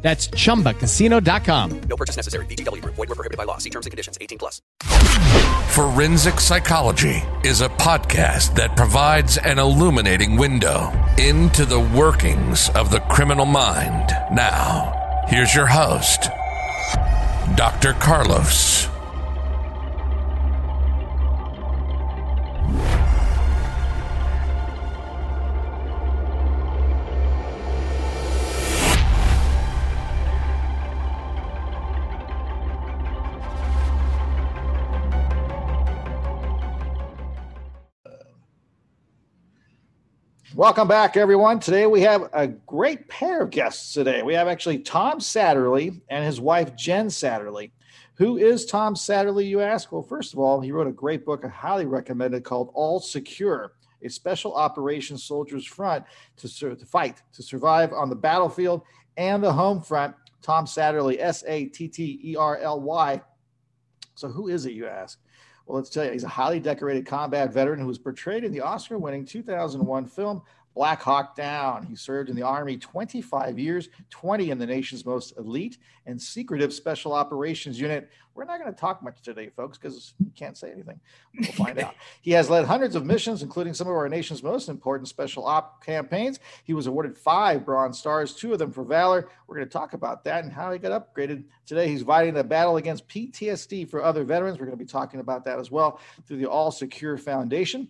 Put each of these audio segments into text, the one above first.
That's chumbacasino.com. No purchase necessary. VGW Group. Void were prohibited by law. See terms and conditions. 18 plus. Forensic Psychology is a podcast that provides an illuminating window into the workings of the criminal mind. Now, here's your host, Dr. Carlos. Welcome back, everyone. Today we have a great pair of guests today. We have actually Tom Satterly and his wife, Jen Satterly. Who is Tom Satterly, you ask? Well, first of all, he wrote a great book I highly recommend it called All Secure, a special operations soldier's front to, sur- to fight, to survive on the battlefield and the home front. Tom Satterly, S A T T E R L Y. So, who is it, you ask? Well, let's tell you, he's a highly decorated combat veteran who was portrayed in the Oscar winning 2001 film Black Hawk Down. He served in the Army 25 years, 20 in the nation's most elite and secretive special operations unit. We're not going to talk much today, folks, because you can't say anything. We'll find out. He has led hundreds of missions, including some of our nation's most important special op campaigns. He was awarded five Bronze Stars, two of them for valor. We're going to talk about that and how he got upgraded. Today, he's fighting the battle against PTSD for other veterans. We're going to be talking about that as well through the All Secure Foundation.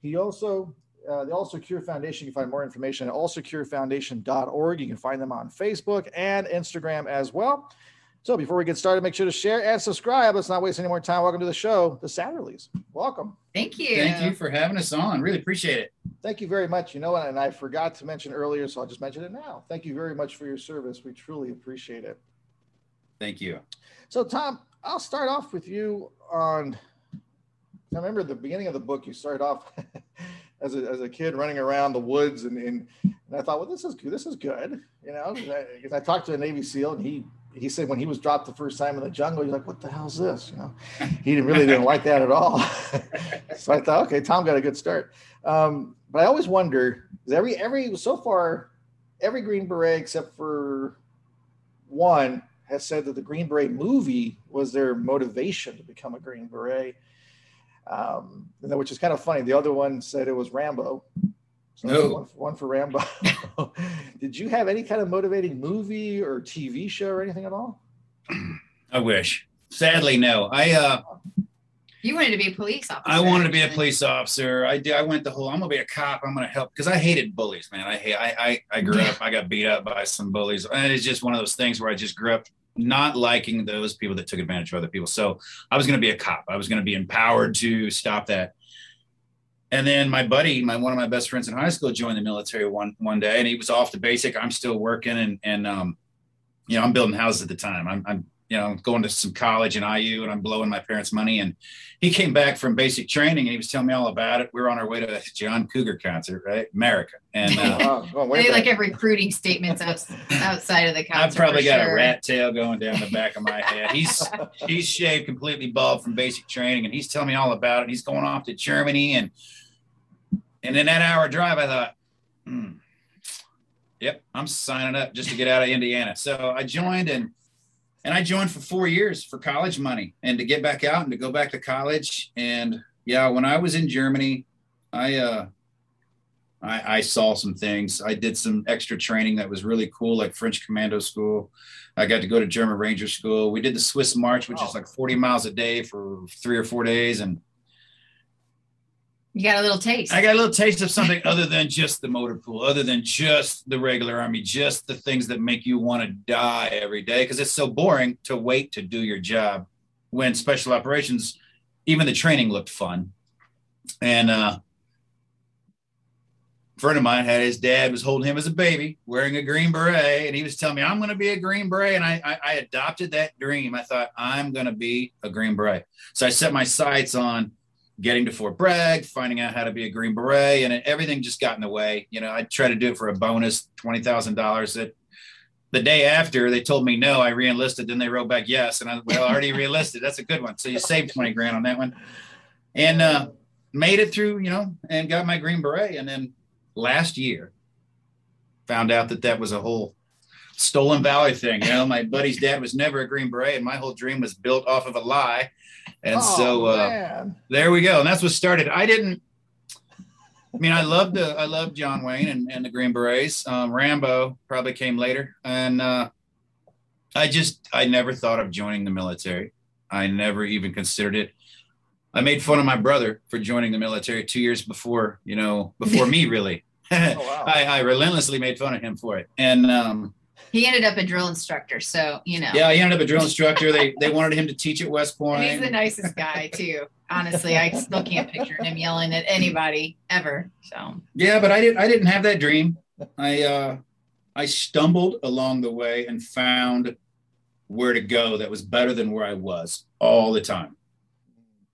He also uh, the All Secure Foundation. You can find more information at allsecurefoundation.org. You can find them on Facebook and Instagram as well. So before we get started, make sure to share and subscribe. Let's not waste any more time. Welcome to the show, the Satterlys. Welcome. Thank you. Thank you for having us on. Really appreciate it. Thank you very much. You know what? And I forgot to mention earlier, so I'll just mention it now. Thank you very much for your service. We truly appreciate it. Thank you. So, Tom, I'll start off with you on. I remember the beginning of the book, you started off as a, as a kid running around the woods and, and, and I thought, well, this is good. This is good. You know, because I, I, talked to a Navy SEAL and he, he said when he was dropped the first time in the jungle, he's like, what the hell is this? You know, he didn't really didn't like that at all. so I thought, okay, Tom got a good start. Um, but I always wonder, is every, every, so far, every Green Beret except for one has said that the Green Beret movie was their motivation to become a Green Beret um, which is kind of funny. The other one said it was Rambo. So no. one, for, one for Rambo. Did you have any kind of motivating movie or TV show or anything at all? I wish. Sadly, no. I uh you wanted to be a police officer. I wanted to be a police officer. I did. I went the whole. I'm gonna be a cop. I'm gonna help because I hated bullies, man. I hate. I, I I grew up. I got beat up by some bullies, and it's just one of those things where I just grew up not liking those people that took advantage of other people. So I was going to be a cop. I was going to be empowered to stop that. And then my buddy, my one of my best friends in high school, joined the military one one day, and he was off the basic. I'm still working, and and um, you know, I'm building houses at the time. I'm, I'm you know, going to some college in IU and I'm blowing my parents' money. And he came back from basic training and he was telling me all about it. We were on our way to a John Cougar concert, right? America. And uh, oh, they like have recruiting statements outside of the concert. I've probably got sure. a rat tail going down the back of my head. He's he's shaved completely bald from basic training and he's telling me all about it. He's going off to Germany and and in that hour drive, I thought, hmm, yep, I'm signing up just to get out of Indiana. So I joined and and I joined for four years for college money and to get back out and to go back to college. And yeah, when I was in Germany, I uh, I, I, saw some things. I did some extra training that was really cool, like French Commando School. I got to go to German Ranger School. We did the Swiss March, which oh. is like 40 miles a day for three or four days, and you got a little taste. I got a little taste of something other than just the motor pool, other than just the regular army, just the things that make you want to die every day because it's so boring to wait to do your job. When special operations, even the training looked fun. And uh a friend of mine had his dad was holding him as a baby wearing a green beret and he was telling me i'm going to be a green beret and I, I i adopted that dream i thought i'm going to be a green beret so i set my sights on getting to fort bragg finding out how to be a green beret and everything just got in the way. You know i tried to do it for a bonus $20000 that the day after they told me no i re-enlisted then they wrote back yes and i well I already re-enlisted. That's a good one. So you saved 20 grand on that one. And uh made it through you know and got my green beret. And then last year found out that that was a whole stolen valor thing. You know my buddy's dad was never a green beret and my whole dream was built off of a lie and Oh, so uh there we go. And that's what started. I didn't i mean i loved the i loved john wayne and, and the green berets. Um, rambo probably came later. And uh i just i never thought of joining the military. I never even considered it. I made fun of my brother for joining the military two years before you know before me really. Oh, wow. I, I relentlessly made fun of him for it. And um He ended up a drill instructor, so you know. yeah he ended up a drill instructor they they wanted him to teach at west point And he's the nicest guy too. Honestly, I still can't picture him yelling at anybody ever. So Yeah, but I didn't I didn't have that dream. I uh I stumbled along the way and found where to go that was better than where I was all the time.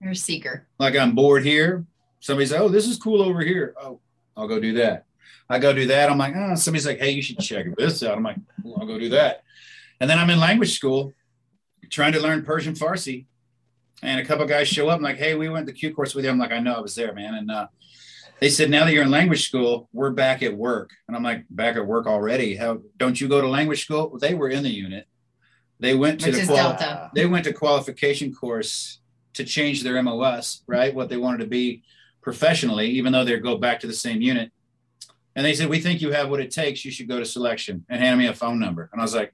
you're a seeker. Like I'm bored here. Somebody's oh, this is cool over here. Oh, I'll go do that. I go do that. I'm like, oh, somebody's like, hey, you should check this out. I'm like, well, I'll go do that. And then I'm in language school trying to learn Persian Farsi. And a couple guys show up. I'm like, hey, we went to Q course with you. I'm like, I know I was there, man. And uh, they said, now that you're in language school, we're back at work. And I'm like, back at work already? How don't you go to language school? Well, they were in the unit. They went to Which the is qual- Delta. they went to qualification course to change their MOS, right? What they wanted to be professionally, even though they go back to the same unit. And they said, We think you have what it takes. You should go to selection and hand me a phone number. And I was like,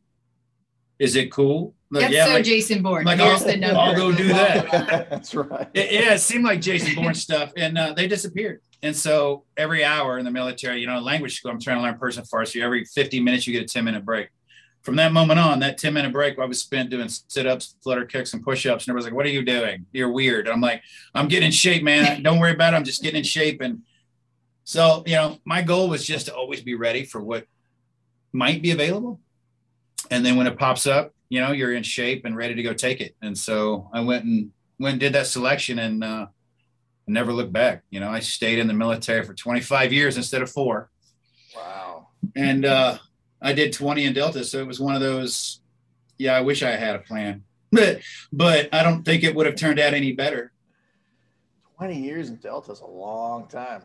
Is it cool? Like, That's yeah, so like- Jason Bourne. like, Here's I'll- the number. I'll go do that. That's right. it, yeah, it seemed like Jason Bourne stuff, and uh, they disappeared. And so every hour in the military, you know, language school, I'm trying to learn Persian Farsi. Every 50 minutes, you get a 10 minute break. From that moment on, that 10 minute break, I was spent doing sit ups, flutter kicks, and push ups. And everybody's like, What are you doing? You're weird. And I'm like, I'm getting in shape, man. Don't worry about it. I'm just getting in shape. And so, you know, my goal was just to always be ready for what might be available. And then when it pops up, you know, you're in shape and ready to go take it. And so I went and went and did that selection and uh, never looked back. You know, I stayed in the military for 25 years instead of four. Wow. And uh, I did 20 in Delta. So it was one of those, yeah, I wish I had a plan. But, but I don't think it would have turned out any better. 20 years in Delta is a long time.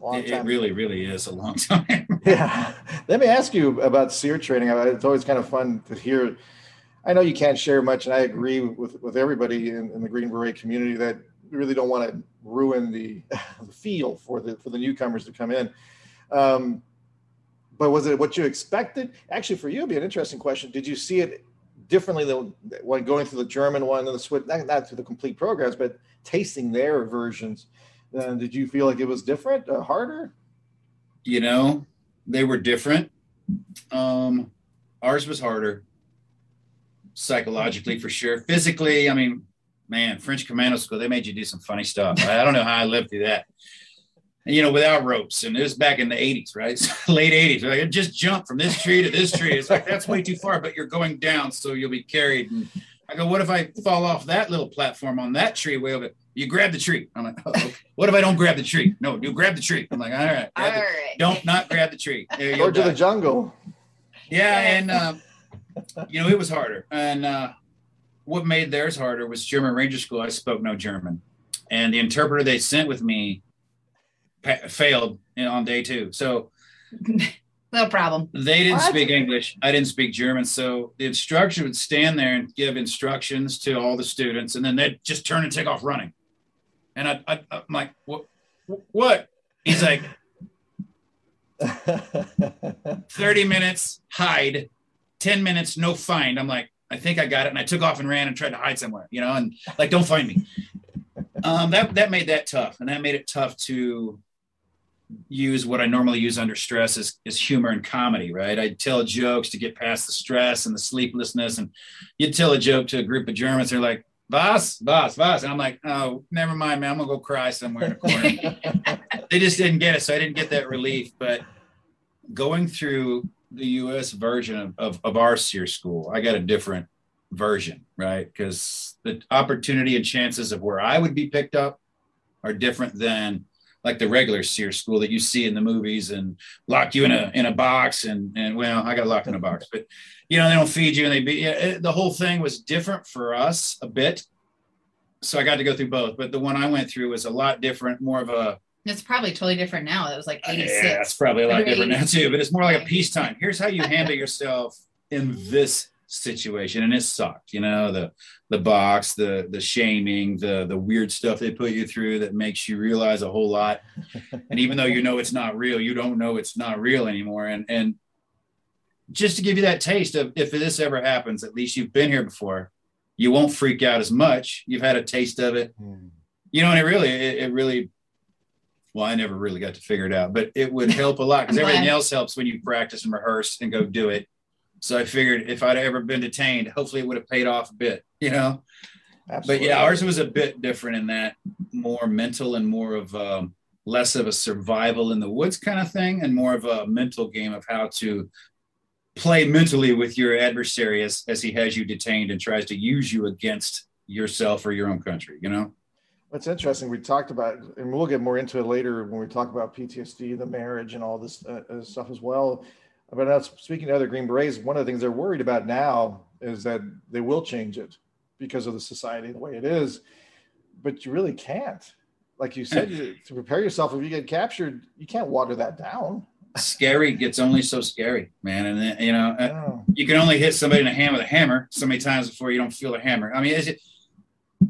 Long It, it really, really is a long time. Yeah. Let me ask you about SERE training. It's always kind of fun to hear. I know you can't share much, and I agree with, with everybody in, in the Green Beret community that we really don't want to ruin the, the feel for the for the newcomers to come in. Um, but was it what you expected? Actually, for you, it'd be an interesting question. Did you see it differently than when going through the German one and the Swiss? Not, not through the complete programs, but tasting their versions. Uh, did you feel like it was different, uh, harder? you know, they were different. Um, ours was harder psychologically for sure. Physically, I mean, man, French commando school, they made you do some funny stuff. I, don't know how I lived through that. You know, without ropes. And it was back in the 80s, right? Late 80s. Like, just jump from this tree to this tree. It's like, that's way too far, but you're going down, so you'll be carried. And I go, what if I fall off that little platform on that tree way over? You grab the tree. I'm like, oh, okay. what if I don't grab the tree? No, you grab the tree. I'm like, all right. All the- right. don't not grab the tree. There you Or to go. the jungle? Yeah, and um, you know it was harder. And uh, what made theirs harder was German Ranger School. I spoke no German, and the interpreter they sent with me pa- failed on day two. So No problem. they didn't What? speak English. I didn't speak German. So the instructor would stand there and give instructions to all the students, and then they'd just turn and take off running. And I, I, I'm like, what? What? He's like, 30 minutes, hide, 10 minutes, no find. I'm like, I think I got it. And I took off and ran and tried to hide somewhere, you know, and like, don't find me. Um, that, that made that tough. And that made it tough to use what I normally use under stress is, is humor and comedy, right? I'd tell jokes to get past the stress and the sleeplessness. And you'd tell a joke to a group of Germans. They're like, boss, boss, boss. And I'm like, oh, never mind, man. I'm gonna go cry somewhere in a corner. they just didn't get it, so I didn't get that relief. But going through the U.S. version of, of, of our SERE school, I got a different version, right? Because the opportunity and chances of where I would be picked up are different than like the regular SERE school that you see in the movies and lock you in a in a box and and well, I got locked in a box, but you know they don't feed you and they be yeah, it, the whole thing was different for us a bit. So I got to go through both, but the one I went through was a lot different, more of a It's probably totally different now. It was like 86. yeah, it's probably a lot different now too, but it's more like a peacetime. Here's how you handle yourself in this situation, and it sucked. You know the the box, the the shaming, the the weird stuff they put you through that makes you realize a whole lot. and even though you know it's not real, you don't know it's not real anymore. And and just to give you that taste of if this ever happens, at least you've been here before. You won't freak out as much. You've had a taste of it hmm. you know, and it really, it, it really, well, I never really got to figure it out, but it would help a lot because everything else helps when you practice and rehearse and go do it. So I figured if I'd ever been detained, hopefully it would have paid off a bit, you know. But yeah, ours was a bit different in that more mental and more of um, less of a survival in the woods kind of thing, and more of a mental game of how to play mentally with your adversary as, as he has you detained and tries to use you against yourself or your own country, you know. What's interesting, we talked about, and we'll get more into it later when we talk about PTSD, the marriage, and all this uh, uh, stuff as well. But now, speaking to other Green Berets, one of the things they're worried about now is that they will change it because of the society the way it is. But you really can't. Like you said, you, to prepare yourself if you get captured, you can't water that down. scary gets only so scary, man. And then, you know, uh, you can only hit somebody in the hand with a hammer so many times before you don't feel the hammer. I mean, is it,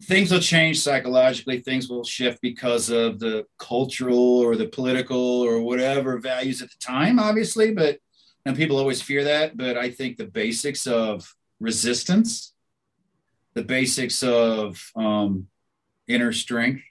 things will change psychologically. Things will shift because of the cultural or the political or whatever values at the time, obviously. But and people always fear that. But I think the basics of resistance, the basics of um, inner strength,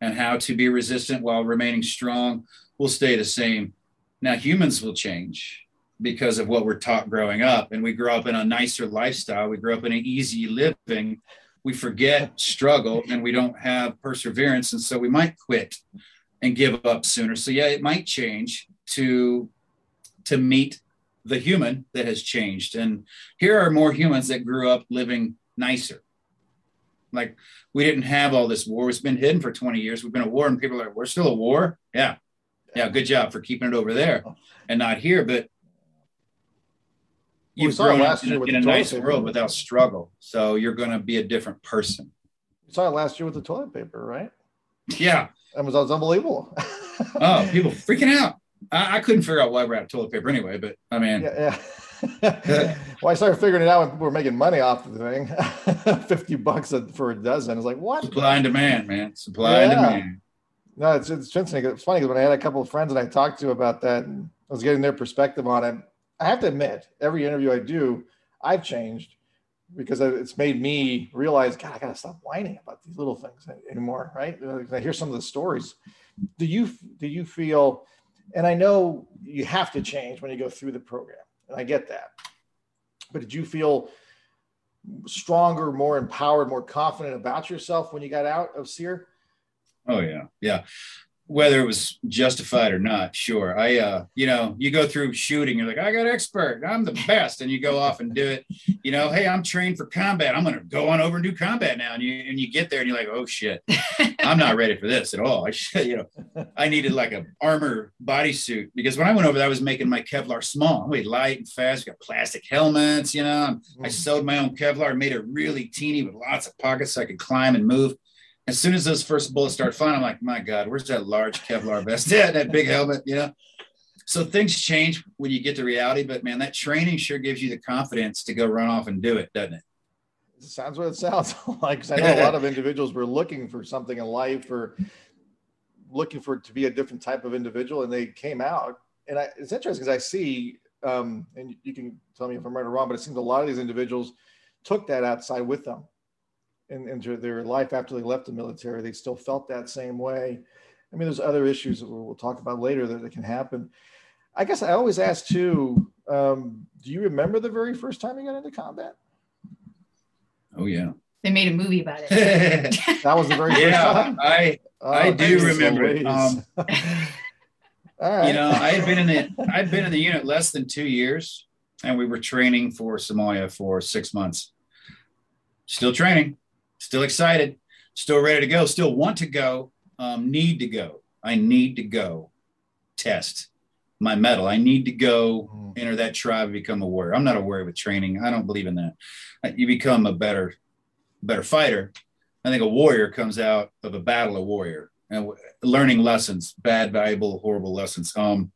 and how to be resistant while remaining strong will stay the same. Now, humans will change because of what we're taught growing up. And we grow up in a nicer lifestyle. We grow up in an easy living. We forget struggle and we don't have perseverance. And so we might quit and give up sooner. So yeah, it might change to to meet the human that has changed. And here are more humans that grew up living nicer. Like we didn't have all this war. It's been hidden for 20 years. We've been at war, and people are like, we're still at war. Yeah. Yeah, good job for keeping it over there and not here. But you've grown last up in, a- in a nice paper. world without struggle. So you're going to be a different person. You saw it last year with the toilet paper, right? Yeah. That was, that was unbelievable. Oh, people freaking out. I, I couldn't figure out why we're out of toilet paper anyway. But I mean, Yeah, yeah. well, I started figuring it out when people were making money off the thing. 50 bucks for a dozen. It's like, what? supply and demand, man. Supply and demand. No, it's, it's interesting. It's funny because when I had a couple of friends that I talked to about that, and I was getting their perspective on it. I have to admit, every interview I do, I've changed because it's made me realize, God, I got to stop whining about these little things anymore, right? I hear some of the stories. Do you do you feel? And I know you have to change when you go through the program, and I get that. But did you feel stronger, more empowered, more confident about yourself when you got out of SERE? Oh yeah, yeah. Whether it was justified or not, sure. I, uh, you know, you go through shooting, you're like, I got expert, I'm the best, and you go off and do it. You know, hey, I'm trained for combat. I'm going to go on over and do combat now. And you and you get there and you're like, oh shit, I'm not ready for this at all. I should, you know, I needed like a armor bodysuit because when I went over there, I was making my Kevlar small. We light and fast. We got plastic helmets. You know, I sewed my own Kevlar, made it really teeny with lots of pockets so I could climb and move. As soon as those first bullets start flying, I'm like, my God, where's that large Kevlar vest? Yeah, that big helmet, you know. So things change when you get to reality, but man, that training sure gives you the confidence to go run off and do it, doesn't it? It sounds what it sounds like. I know a lot of individuals were looking for something in life or looking for it to be a different type of individual, and they came out. And I, it's interesting because I see, um, and you can tell me if I'm right or wrong, but it seems a lot of these individuals took that outside with them in, into their life after they left the military. They still felt that same way. I mean, there's other issues that we'll we'll talk about later that, that can happen. I guess I always ask too. Um, do you remember the very first time you got into combat? Oh yeah. They made a movie about it. That was the very first yeah, time. I Oh, I do remember it. Um, All right. you know, I had been in the I'd been in the unit less than two years, and we were training for Somalia for six months. Still training, still excited, still ready to go, still want to go, um, need to go. I need to go test my mettle. I need to go Mm. enter that tribe and become a warrior. I'm not a warrior with training. I don't believe in that. Uh, You become a better, better fighter. I think a warrior comes out of a battle a warrior and learning lessons, bad, valuable, horrible lessons. Um,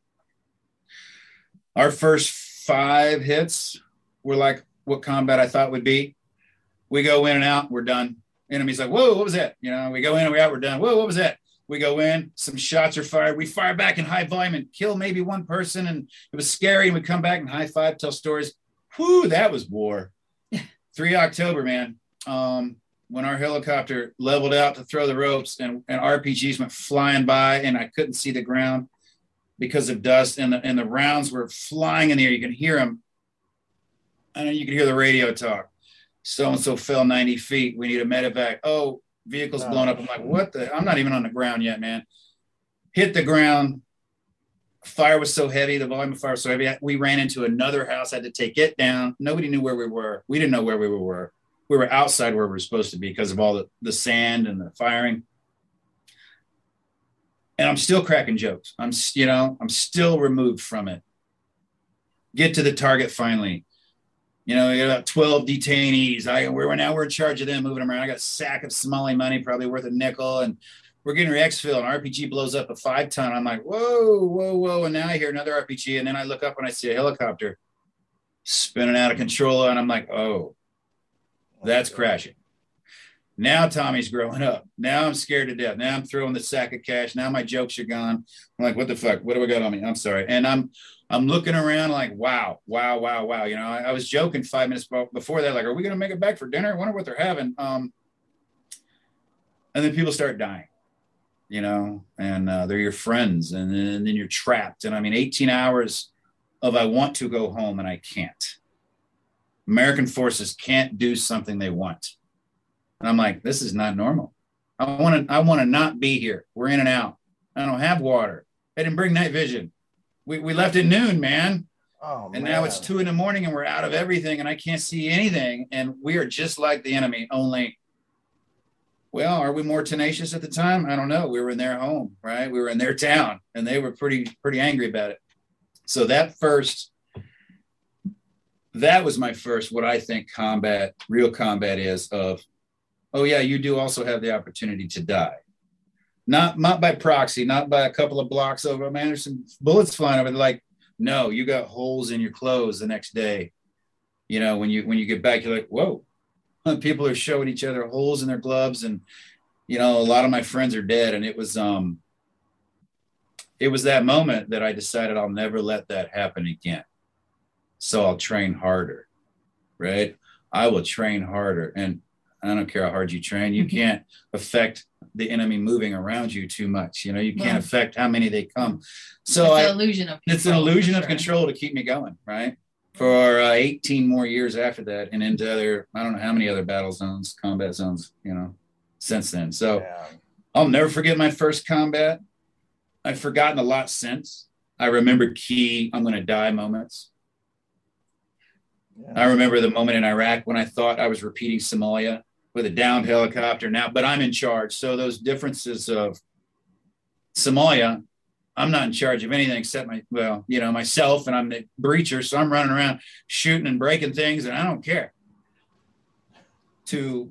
our first five hits were like what combat I thought would be. We go in and out, we're done. Enemy's like, whoa, what was that? You know, we go in and we out, we're done. Whoa, what was that? We go in, some shots are fired. We fire back in high volume and kill maybe one person. And it was scary. And we come back and high five, tell stories. Whoo, that was war. 3 October, man. Um, when our helicopter leveled out to throw the ropes and, and RPGs went flying by and I couldn't see the ground because of dust and the, and the rounds were flying in the air. You can hear them. And you can hear the radio talk. So and so fell 90 feet. We need a medevac. Oh, vehicle's Oh. blown up. I'm like, what the? I'm not even on the ground yet, man. Hit the ground. Fire was so heavy. The volume of fire was so heavy. We ran into another house. Had to take it down. Nobody knew where we were. We didn't know where we were. We were outside where we were supposed to be because of all the, the sand and the firing. And I'm still cracking jokes. I'm, you know, I'm still removed from it. Get to the target finally. You know, we got about 12 detainees. I we're now we're in charge of them, moving them around. I got a sack of Somali money, probably worth a nickel, and we're getting our exfil. And RPG blows up a five ton. I'm like, whoa, whoa, whoa! And now I hear another RPG, and then I look up and I see a helicopter spinning out of control, and I'm like, oh, that's crashing. Now Tommy's growing up. Now I'm scared to death. Now I'm throwing the sack of cash. Now my jokes are gone. I'm like, what the fuck? What do I got on me? I'm sorry. And I'm I'm looking around like, wow, wow, wow, wow. You know, I, I was joking five minutes before that, like, are we gonna make it back for dinner? I wonder what they're having. Um, and then people start dying, you know, and uh, they're your friends, and then, and then you're trapped. And I mean, 18 hours of I want to go home and I can't. American forces can't do something they want. And I'm like, this is not normal. I want to I want to not be here. We're in and out. I don't have water. I didn't bring night vision. We, we left at noon, man. Oh, And man. now it's two in the morning and we're out of everything and I can't see anything. And we are just like the enemy, only, well, are we more tenacious at the time? I don't know. We were in their home, right? We were in their town and they were pretty, pretty angry about it. So that first, that was my first, what I think combat, real combat is of, oh yeah, you do also have the opportunity to die. Not, not by proxy, not by a couple of blocks over. Man, there's some bullets flying over. They're Like, no, you got holes in your clothes the next day. You know, when you when you get back, you're like, whoa. People are showing each other holes in their gloves, and you know, a lot of my friends are dead. And it was um it was that moment that I decided I'll never let that happen again. So I'll train harder. Right. I will train harder. And I don't care how hard you train, you can't affect the enemy moving around you too much. You know, you can't Yeah. affect how many they come. So it's I, an illusion of it's an control, for illusion of control to keep me going, right? For uh, 18 more years after that, and into other, I don't know how many other battle zones, combat zones, you know, since then. So Yeah. I'll never forget my first combat. I've forgotten a lot since. I remember key, I'm going to die moments. Yeah. I remember the moment in Iraq when I thought I was repeating Somalia with a downed helicopter now, but I'm in charge. So those differences of Somalia, I'm not in charge of anything except my, well, you know, myself and I'm the breacher. So I'm running around shooting and breaking things and I don't care. To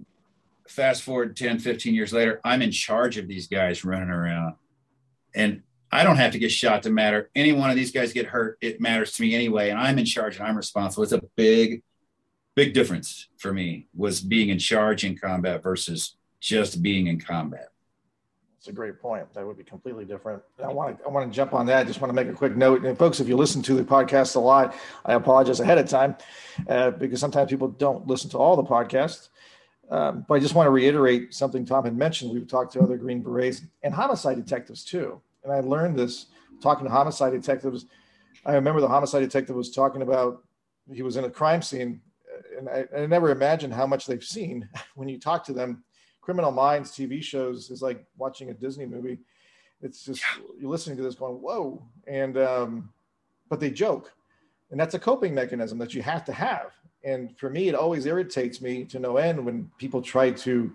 fast forward 10, 15 years later, I'm in charge of these guys running around. And I don't have to get shot to matter. Any one of these guys get hurt, it matters to me anyway. And I'm in charge and I'm responsible. It's a big, big difference for me was being in charge in combat versus just being in combat. That's a great point. That would be completely different. I want to I want to jump on that. I just want to make a quick note. And folks, if you listen to the podcast a lot, I apologize ahead of time uh, because sometimes people don't listen to all the podcasts. Um, but I just want to reiterate something Tom had mentioned. We've talked to other Green Berets and homicide detectives too. And I learned this talking to homicide detectives. I remember the homicide detective was talking about he was in a crime scene and I, I never imagined how much they've seen when you talk to them. Criminal Minds TV shows is like watching a Disney movie. It's just you're listening to this going, whoa, and um, but they joke, and that's a coping mechanism that you have to have. And for me, it always irritates me to no end when people try to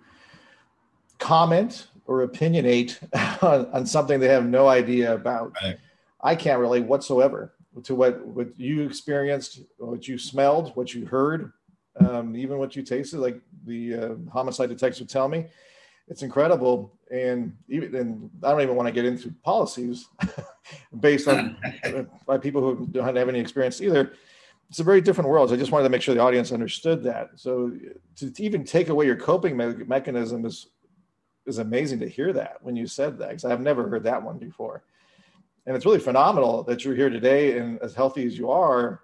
comment or opinionate on, on something they have no idea about. Right. I can't relate whatsoever to what what you experienced, what you smelled, what you heard, um, even what you tasted. Like the uh, homicide detectives would tell me, it's incredible. And even and I don't even want to get into policies based on by people who don't have any experience either. It's a very different world. So I just wanted to make sure the audience understood that. So to, even take away your coping me- mechanism is is amazing to hear that when you said that because I've never heard that one before. And it's really phenomenal that you're here today and as healthy as you are,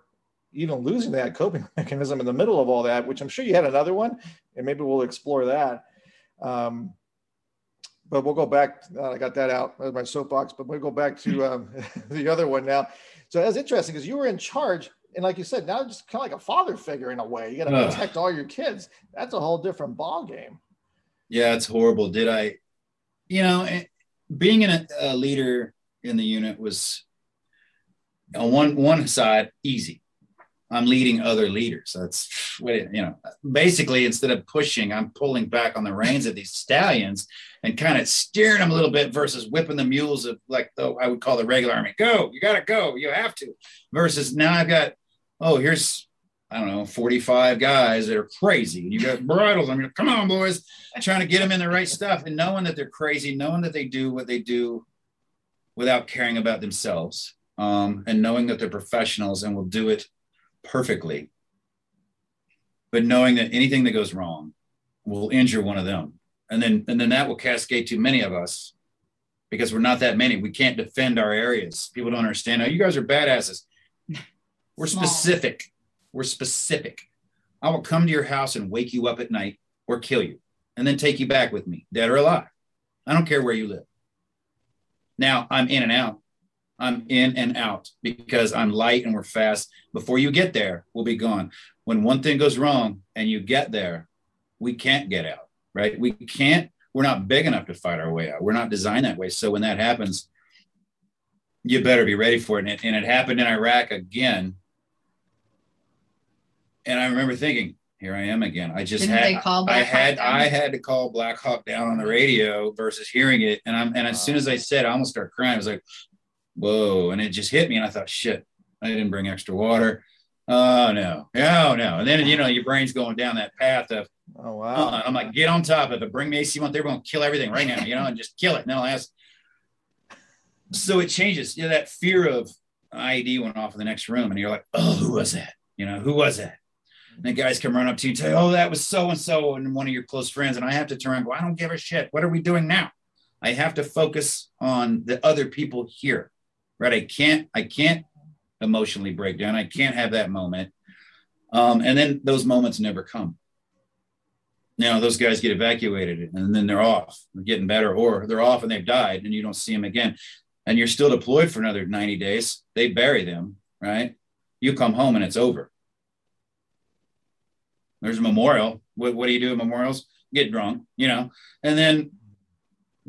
even losing that coping mechanism in the middle of all that, which I'm sure you had another one, and maybe we'll explore that. Um, but we'll go back. Uh, I got that out of my soapbox, but we'll go back to um, the other one now. So that's interesting because you were in charge, and like you said, now just kind of like a father figure in a way. You got to protect all your kids. That's a whole different ball game. Yeah, it's horrible. Did I, you know, eh, being in a, a leader in the unit was on one one side easy. I'm leading other leaders. That's what it- you know. Basically, instead of pushing, I'm pulling back on the reins of these stallions and kind of steering them a little bit versus whipping the mules of like the I would call the regular army. Go, you got to go, you have to. Versus now I've got oh here's I don't know 45 guys that are crazy. You got bridles. I mean, come on, boys trying to get them in the right stuff and knowing that they're crazy, knowing that they do what they do without caring about themselves, um, and knowing that they're professionals and will do it perfectly. But knowing that anything that goes wrong will injure one of them. And then and then that will cascade to many of us because we're not that many. We can't defend our areas. People don't understand. Oh, you guys are badasses. We're Small. specific. We're specific. I will come to your house and wake you up at night or kill you and then take you back with me, dead or alive. I don't care where you live. Now I'm in and out. I'm in and out because I'm light and we're fast. Before you get there, we'll be gone. When one thing goes wrong and you get there, we can't get out, right? We can't, we're not big enough to fight our way out. We're not designed that way. So when that happens, you better be ready for it. And it, and it happened in Iraq again. And I remember thinking, here I am again. I just Didn't had I had down? I had to call Black Hawk down on the radio versus hearing it. And I'm and as soon as I said, I almost started crying. I was like, whoa. And it just hit me. And I thought, shit, I didn't bring extra water. Oh no, oh no. And then you know, your brain's going down that path of Oh wow. uh, I'm like, get on top of it, bring me AC one, they're gonna kill everything right now, you know, and just kill it. And then I'll ask. So it changes. You know, that fear of IED went off in the next room, and you're like, oh, who was that? You know, who was that? And the guys come run up to you and tell you, oh, that was so and so, and one of your close friends. And I have to turn around and go, I don't give a shit. What are we doing now? I have to focus on the other people here. Right. I can't, I can't emotionally break down. I can't have that moment. Um, and then those moments never come. Now those guys get evacuated and then they're off, they're getting better, or they're off and they've died and you don't see them again. And you're still deployed for another 90 days. They bury them, right? You come home and it's over. There's a memorial. What, what do you do at memorials? Get drunk, you know, and then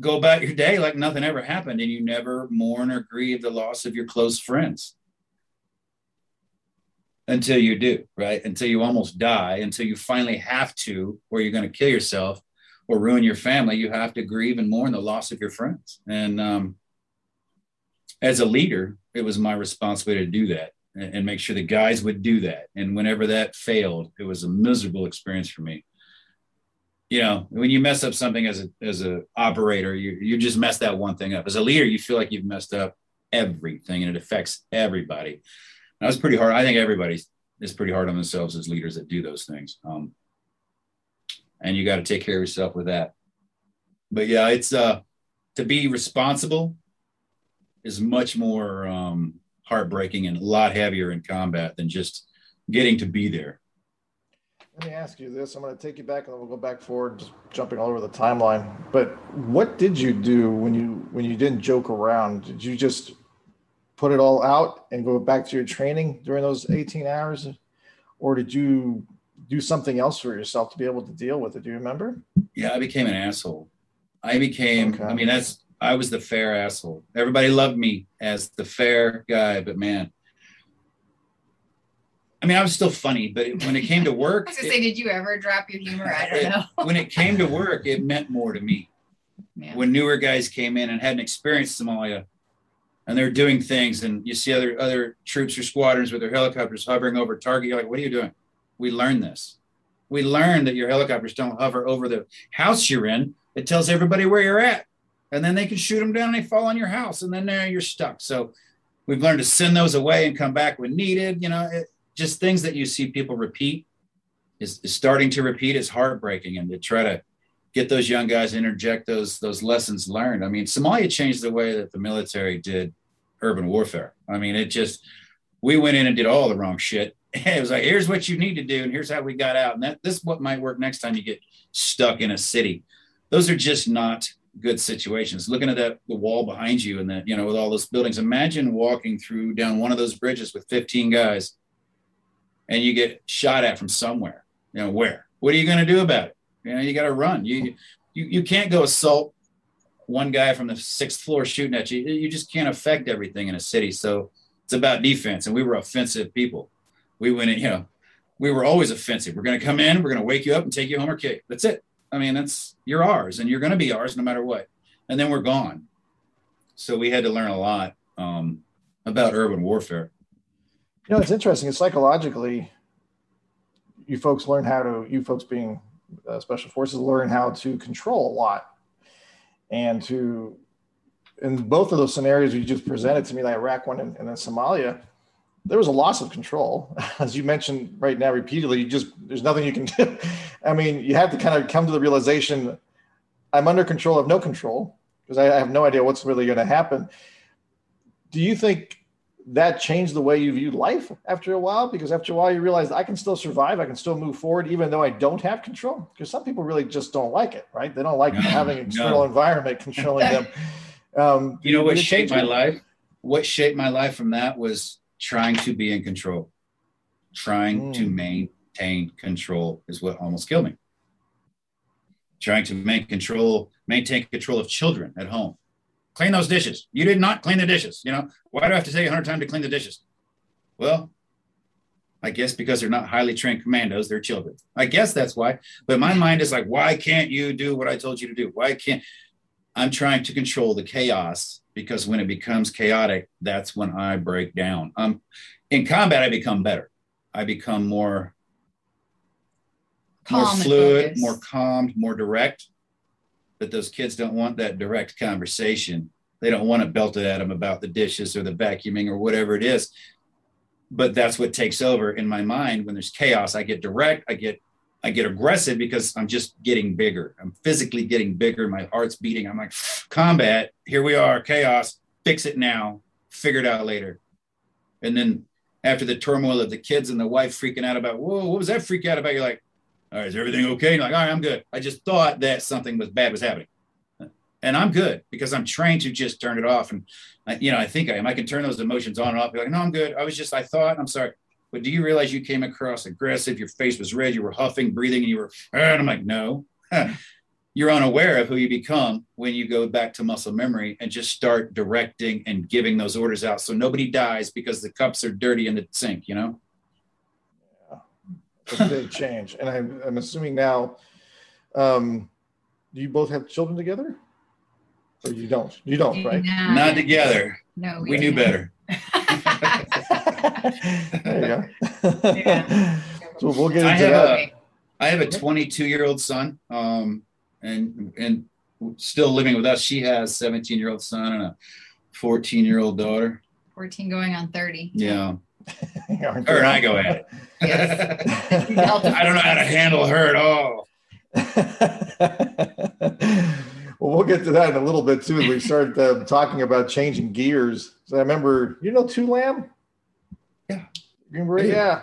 go about your day like nothing ever happened and you never mourn or grieve the loss of your close friends until you do, right? Until you almost die, until you finally have to, or you're going to kill yourself or ruin your family, you have to grieve and mourn the loss of your friends. And um, as a leader, it was my responsibility to do that and, and make sure the guys would do that. And whenever that failed, it was a miserable experience for me. You know, when you mess up something as a as a operator, you you just mess that one thing up. As a leader, you feel like you've messed up everything, and it affects everybody. That was pretty hard. I think everybody is pretty hard on themselves as leaders that do those things. Um, and you got to take care of yourself with that. But yeah, it's uh, to be responsible is much more um, heartbreaking and a lot heavier in combat than just getting to be there. Let me ask you this. I'm going to take you back, and then we'll go back forward, just jumping all over the timeline. But what did you do when you when you didn't joke around? Did you just put it all out and go back to your training during those 18 hours, or did you do something else for yourself to be able to deal with it. Do you remember? Yeah, I became an asshole. I became, Okay. I mean, that's, I was the fair asshole. Everybody loved me as the fair guy, but man, I mean, I was still funny, but when it came to work, I was gonna say, did you ever drop your humor? I don't it- know. when it came to work, it meant more to me. Yeah. When newer guys came in and hadn't experienced Somalia, and they're doing things, and you see other other troops or squadrons with their helicopters hovering over target, you're like, "What are you doing?" We learned this. We learned that your helicopters don't hover over the house you're in. It tells everybody where you're at, and then they can shoot them down and they fall on your house, and then now you're stuck. So we've learned to send those away and come back when needed. You know, it, just things that you see people repeat is, is starting to repeat is heartbreaking, and to try to get those young guys interject those those lessons learned. I mean, Somalia changed the way that the military did urban warfare. I mean, it just we went in and did all the wrong shit. It was like, here's what you need to do, and here's how we got out. And that this is what might work next time you get stuck in a city. Those are just not good situations. Looking at that the wall behind you and that, you know, with all those buildings. Imagine walking through down one of those bridges with 15 guys and you get shot at from somewhere. You know, where? What are you going to do about it? You know, you got to run. You, you you can't go assault one guy from the sixth floor shooting at you. You just can't affect everything in a city. So it's about defense, and we were offensive people. We went in, you know, we were always offensive. We're going to come in, we're going to wake you up and take you home or kick. That's it. I mean, that's you're ours, and you're going to be ours no matter what. And then we're gone. So we had to learn a lot um, about urban warfare. You know, it's interesting. It's psychologically, you folks learn how to, you folks being uh, special forces, learn how to control a lot. And to, in both of those scenarios you just presented to me, the Iraq one and, and then Somalia, there was a loss of control. As you mentioned right now repeatedly, you just, there's nothing you can do. I mean, you have to kind of come to the realization I'm under control of no control because I, I have no idea what's really going to happen. Do you think that changed the way you viewed life after a while because after a while you realize I can still survive, I can still move forward even though I don't have control. Because some people really just don't like it, right? They don't like No, having external no. environment controlling them. Um, You know what shaped my life? What shaped my life from that was trying to be in control. Trying to Mm. maintain control is what almost killed me. Trying to make control, maintain control of children at home. Clean those dishes. You did not clean the dishes. You know, why do I have to tell you a hundred times to clean the dishes? Well, I guess because they're not highly trained commandos, they're children. I guess that's why. But my mind is like, why can't you do what I told you to do? Why can't I'm trying to control the chaos because when it becomes chaotic, that's when I break down. Um, in combat, I become better. I become more, more Calm and fluid, more calmed, more direct. But those kids don't want that direct conversation. They don't want to belt it at them about the dishes or the vacuuming or whatever it is. But that's what takes over in my mind when there's chaos. I get direct. I get I get aggressive because I'm just getting bigger. I'm physically getting bigger. My heart's beating. I'm like, combat, here we are, chaos, fix it now, figure it out later. And then after the turmoil of the kids and the wife freaking out about, whoa, what was that freak out about? You're like, all right, is everything okay? And like, all right, I'm good. I just thought that something was bad was happening. And I'm good because I'm trained to just turn it off. And, I, you know, I think I am. I can turn those emotions on and off. Be like, no, I'm good. I was just, I thought, I'm sorry. But do you realize you came across aggressive? Your face was red. You were huffing, breathing, and you were, and I'm like, no. You're unaware of who you become when you go back to muscle memory and just start directing and giving those orders out. So nobody dies because the cups are dirty in the sink, you know? It's a big change. And I'm, I'm assuming now, um, do you both have children together? Or you don't? You don't, right? Nah, Not together. No, We knew better. there you go. Yeah. so we'll get I into have that. a- I have a 22 year old son, um, and and still living with us. She has 17 year old son and a 14 year old daughter. 14 going on 30. Yeah, And? I go at it. Yes. I don't know how to handle her at all. well, we'll get to that in a little bit too we start uh, talking about changing gears. So I remember, you know, Tu Lam? Yeah. Green Beret? Yeah.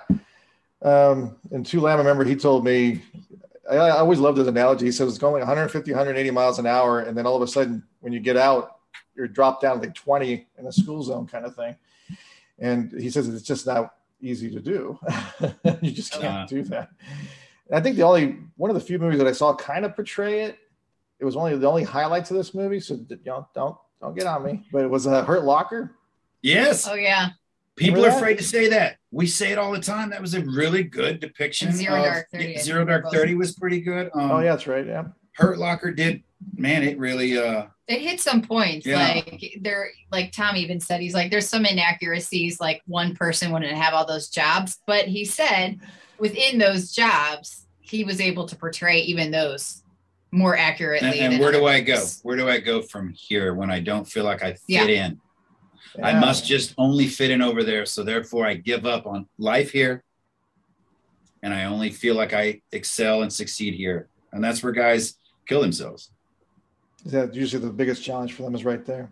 Um, and Tu Lam, I remember he told me, I, I always loved his analogy. He says it's going like 150, 180 miles an hour. And then all of a sudden, when you get out, you're dropped down to like 20 in a school zone kind of thing. And he says it's just not, easy to do. you just can't Uh. do that. And I think the only one of the few movies that I saw kind of portray it. It was only the only highlights of this movie, so you know, don't don't get on me. But it was a Hurt Locker. Yes. Oh yeah. People are afraid to say that. We say it all the time. That was a really good depiction. And Zero of- Dark 30, I Zero Dark 30 was pretty good. Um, oh yeah, that's right. Yeah. Hurt Locker did, man, it really, uh, It hit some points. Yeah. Like there, like Tom even said, he's like, there's some inaccuracies. Like one person wouldn't have all those jobs, but he said within those jobs, he was able to portray even those more accurately. and, and where do other I go? Where do I go from here when I don't feel like I fit Yeah. in? I must just only fit in over there. So therefore, I give up on life here, and I only feel like I excel and succeed here. And that's where guys kill themselves. That usually the biggest challenge for them is right there.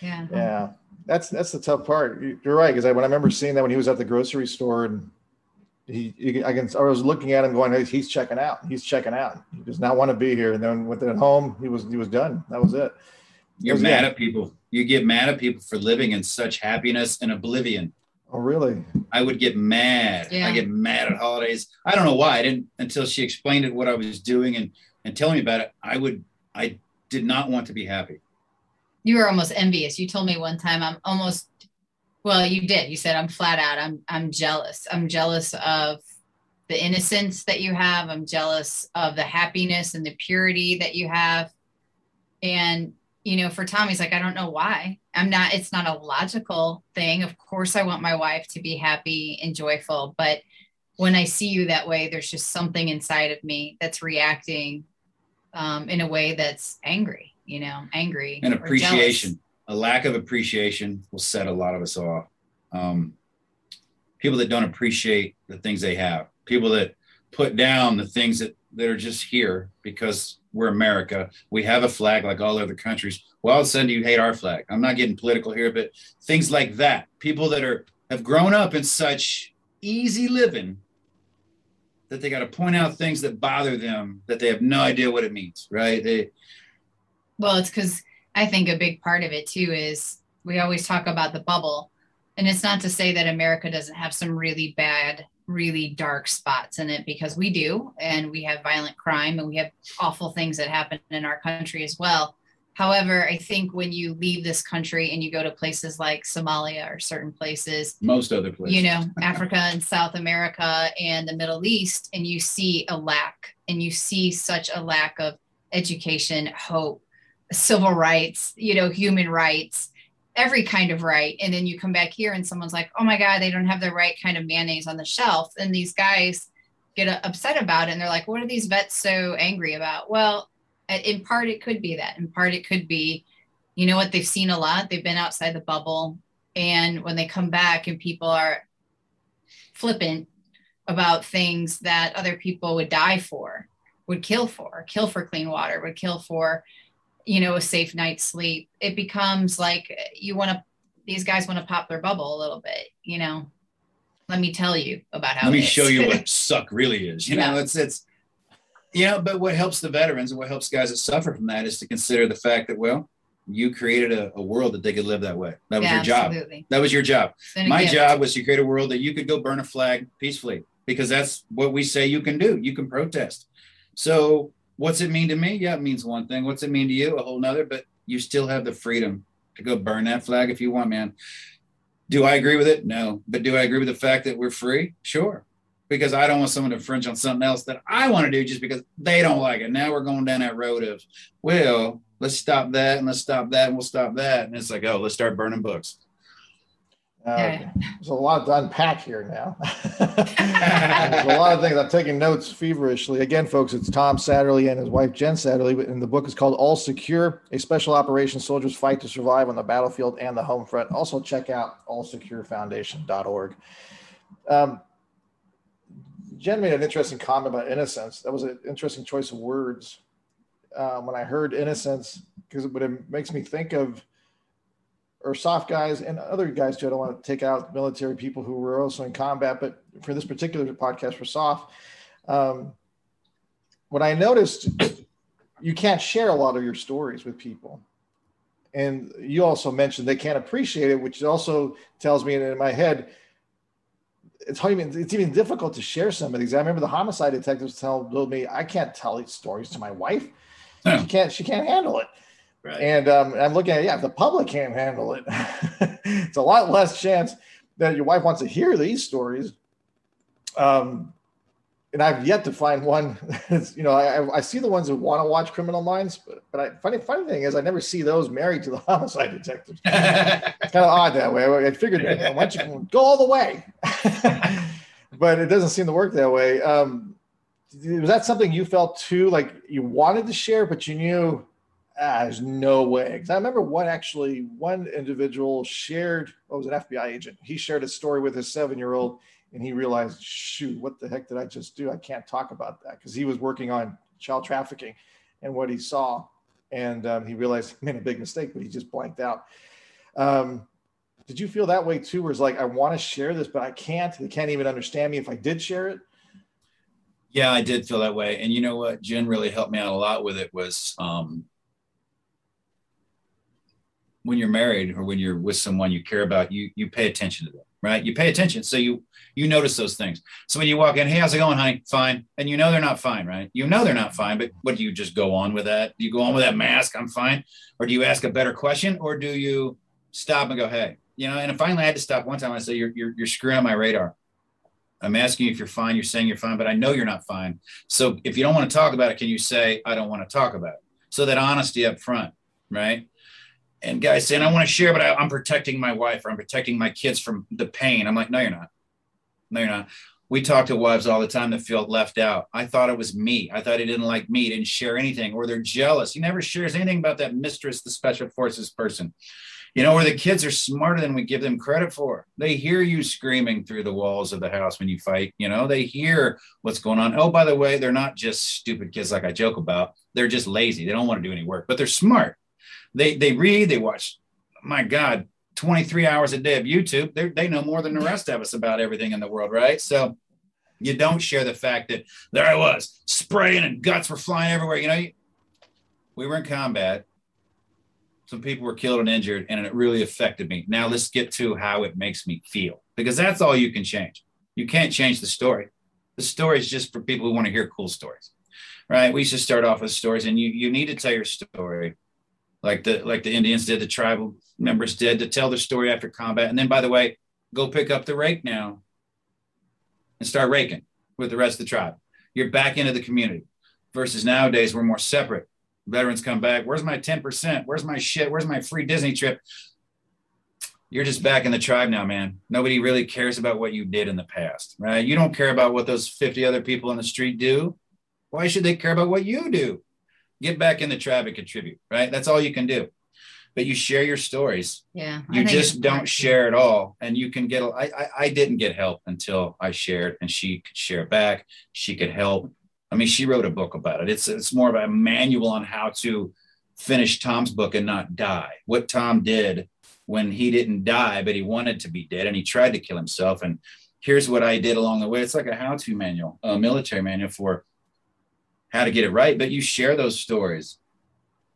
Yeah. Yeah, that's that's the tough part. You- You're right because I, when I remember seeing that when he was at the grocery store and he, he I can I was looking at him going, "Hey, he's checking out. He's checking out. He does not want to be here. And then with it at home, he was he was done. That was it. You're Was- mad yeah. at people. You get mad at people for living in such happiness and oblivion. Oh, really? I would get mad. Yeah. I get mad at holidays. I don't know why. I didn't until she explained it what I was doing and and telling me about it. I would I did not want to be happy. You were almost envious. You told me one time I'm almost well, you did. You said I'm flat out. I'm I'm jealous. I'm jealous of the innocence that you have. I'm jealous of the happiness and the purity that you have. And you know, for Tommy's like, I don't know why. I'm not, it's not a logical thing. Of course, I want my wife to be happy and joyful. But when I see you that way, there's just something inside of me that's reacting um, in a way that's angry, you know, angry And appreciation. A lack of appreciation will set a lot of us off. Um, people that don't appreciate the things they have, people that put down the things that, that are just here because we're America. We have a flag like all other countries. Well, all of a sudden you hate our flag. I'm not getting political here, but things like that. People that are have grown up in such easy living that they got to point out things that bother them that they have no idea what it means, right? They Well, it's because I think a big part of it too is we always talk about the bubble. And it's not to say that America doesn't have some really bad, really dark spots in it because we do. And we have violent crime and we have awful things that happen in our country as well. However, I think when you leave this country and you go to places like Somalia or certain places, most other places. you know, Africa and South America and the Middle East, and you see a lack, and you see such a lack of education, hope, civil rights, you know, human rights, every kind of right. And then you come back here and someone's like, oh my God, they don't have the right kind of mayonnaise on the shelf. And these guys get uh, upset about it. And they're like, what are these vets so angry about? Well, in part, it could be that. In part, it could be, you know what, they've seen a lot. They've been outside the bubble. And when they come back and people are flippant about things that other people would die for, would kill for, kill for clean water, would kill for, you know, a safe night's sleep. It becomes like you want to, these guys want to pop their bubble a little bit, you know. Let me tell you about how. Let me show you what suck really is. You know, it's it's you know, but what helps the veterans and what helps guys that suffer from that is to consider the fact that well, you created a, a world that they could live that way. That was Yeah, your job. Absolutely. That was your job. It's been a My gift. job was to create a world that you could go burn a flag peacefully because that's what we say you can do. You can protest. So what's it mean to me? Yeah, it means one thing. What's it mean to you? A whole nother, but you still have the freedom to go burn that flag if you want, man. Do I agree with it? No. But do I agree with the fact that we're free? Sure. Because I don't want someone to infringe on something else that I want to do just because they don't like it. Now we're going down that road of, well, let's stop that and let's stop that and we'll stop that. And it's like, oh, let's start burning books. Uh, There's a lot to unpack here now. there's a lot of things. I'm taking notes feverishly. Again, folks, it's Tom Satterly and his wife Jen Satterly, and the book is called All Secure: A Special Operations Soldiers Fight to Survive on the Battlefield and the Home Front. Also, check out allsecurefoundation.org. Um, Jen made an interesting comment about innocence. That was an interesting choice of words. Um, when I heard innocence, because what it makes me think of or soft guys and other guys too. I don't want to take out military people who were also in combat, but for this particular podcast for soft, um, what I noticed, you can't share a lot of your stories with people. And you also mentioned they can't appreciate it, which also tells me in my head, it's even it's even difficult to share some of these. I remember the homicide detectives tell told me I can't tell these stories to my wife. No. She can't she can't handle it. Right. And um, I'm looking at yeah, if the public can't handle it, it's a lot less chance that your wife wants to hear these stories. Um, and I've yet to find one. You know, I, I see the ones that want to watch Criminal Minds, but but I, funny funny thing is I never see those married to the homicide detectives. It's kind of odd that way. I figured, you know, why don't you go all the way? but it doesn't seem to work that way. Um, was that something you felt too? Like you wanted to share, but you knew ah, there's no way. Because I remember one actually, one individual shared. What was an FBI agent? He shared a story with his seven-year-old, and he realized, shoot, what the heck did I just do? I can't talk about that because he was working on child trafficking and what he saw, and um, he realized he made a big mistake, but he just blanked out. Um, did you feel that way too? Where it's like, I want to share this, but I can't. They can't even understand me if I did share it. Yeah, I did feel that way. And you know what? Jen really helped me out a lot with it was um, when you're married or when you're with someone you care about, you you pay attention to them, right? You pay attention. So you you notice those things. So when you walk in, hey, how's it going, honey? Fine. And you know they're not fine, right? You know they're not fine, but what do you just go on with that? Do you go on with that mask? I'm fine. Or do you ask a better question? Or do you stop and go, hey, you know, and finally I had to stop one time. I say, you're, you're, you're screwing my radar. I'm asking you if you're fine. You're saying you're fine, but I know you're not fine. So if you don't want to talk about it, can you say, I don't want to talk about it? So that honesty up front, right? And guys saying, I want to share, but I, I'm protecting my wife or I'm protecting my kids from the pain. I'm like, no, you're not. No, you're not. We talk to wives all the time that feel left out. I thought it was me. I thought he didn't like me, didn't share anything, or they're jealous. He never shares anything about that mistress, the special forces person you know, where the kids are smarter than we give them credit for. They hear you screaming through the walls of the house when you fight. You know, they hear what's going on. Oh, by the way, they're not just stupid kids like I joke about. They're just lazy. They don't want to do any work, but they're smart. They they read. They watch. My God, 23 hours a day of YouTube. They they know more than the rest of us about everything in the world, right? So you don't share the fact that there I was spraying and guts were flying everywhere. You know, we were in combat some people were killed and injured and it really affected me now let's get to how it makes me feel because that's all you can change you can't change the story the story is just for people who want to hear cool stories right we should start off with stories and you you need to tell your story like the like the indians did the tribal members did to tell their story after combat and then by the way go pick up the rake now and start raking with the rest of the tribe you're back into the community versus nowadays we're more separate veterans come back. Where's my 10%? Where's my shit? Where's my free Disney trip? You're just back in the tribe now, man. Nobody really cares about what you did in the past, right? You don't care about what those 50 other people in the street do. Why should they care about what you do? Get back in the tribe and contribute, right? That's all you can do. But you share your stories. Yeah. You just don't share it all. And you can get, a- I, I, I didn't get help until I shared and she could share back. She could help. I mean, she wrote a book about it. It's it's more of a manual on how to finish Tom's book and not die. What Tom did when he didn't die, but he wanted to be dead and he tried to kill himself. And here's what I did along the way. It's like a how-to manual, a military manual for how to get it right. But you share those stories,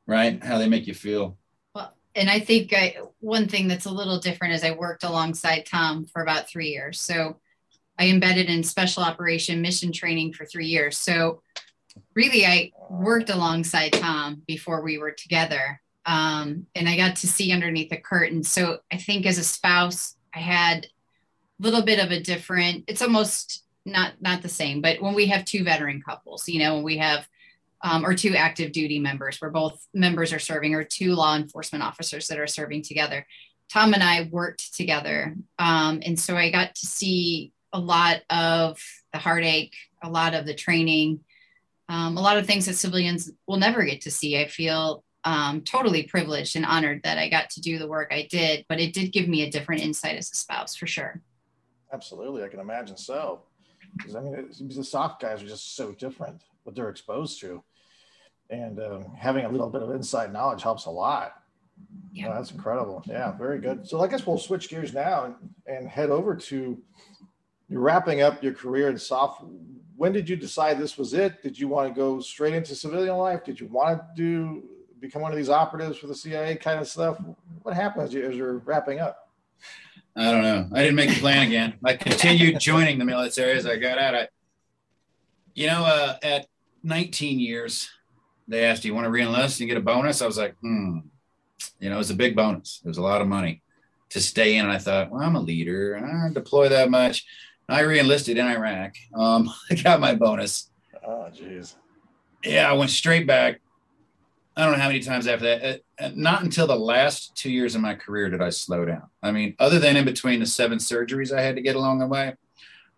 right? How they make you feel. Well, and I think I, one thing that's a little different is I worked alongside Tom for about three years. So I embedded in special operation mission training for three years. So really, I worked alongside Tom before we were together. Um, and I got to see underneath the curtain. So I think as a spouse, I had a little bit of a different, it's almost not not the same, but when we have two veteran couples, you know, when we have um, or two active duty members where both members are serving or two law enforcement officers that are serving together tom and i worked together um, and so i got to see a lot of the heartache a lot of the training um, a lot of things that civilians will never get to see i feel um, totally privileged and honored that i got to do the work i did but it did give me a different insight as a spouse for sure Absolutely, I can imagine so. Because I mean, the soft guys are just so different what they're exposed to, and um, having a little bit of inside knowledge helps a lot. Yeah. That's incredible. Yeah, very good. So I guess we'll switch gears now and, and head over to you're wrapping up your career in soft. When did you decide this was it? Did you want to go straight into civilian life? Did you want to do become one of these operatives for the CIA kind of stuff? What happened as, you, as you're wrapping up? I don't know. I didn't make a plan again. I continued joining the military as I got out. I, you know, uh, at 19 years, they asked, "Do you want to reenlist and get a bonus?" I was like, "Hmm." You know, it was a big bonus. It was a lot of money to stay in. And I thought, well, I'm a leader. I don't deploy that much. I reenlisted in Iraq. Um, I got my bonus. Oh, jeez. Yeah, I went straight back. I don't know how many times after that. Uh, not until the last two years of my career did I slow down. I mean, other than in between the seven surgeries I had to get along the way,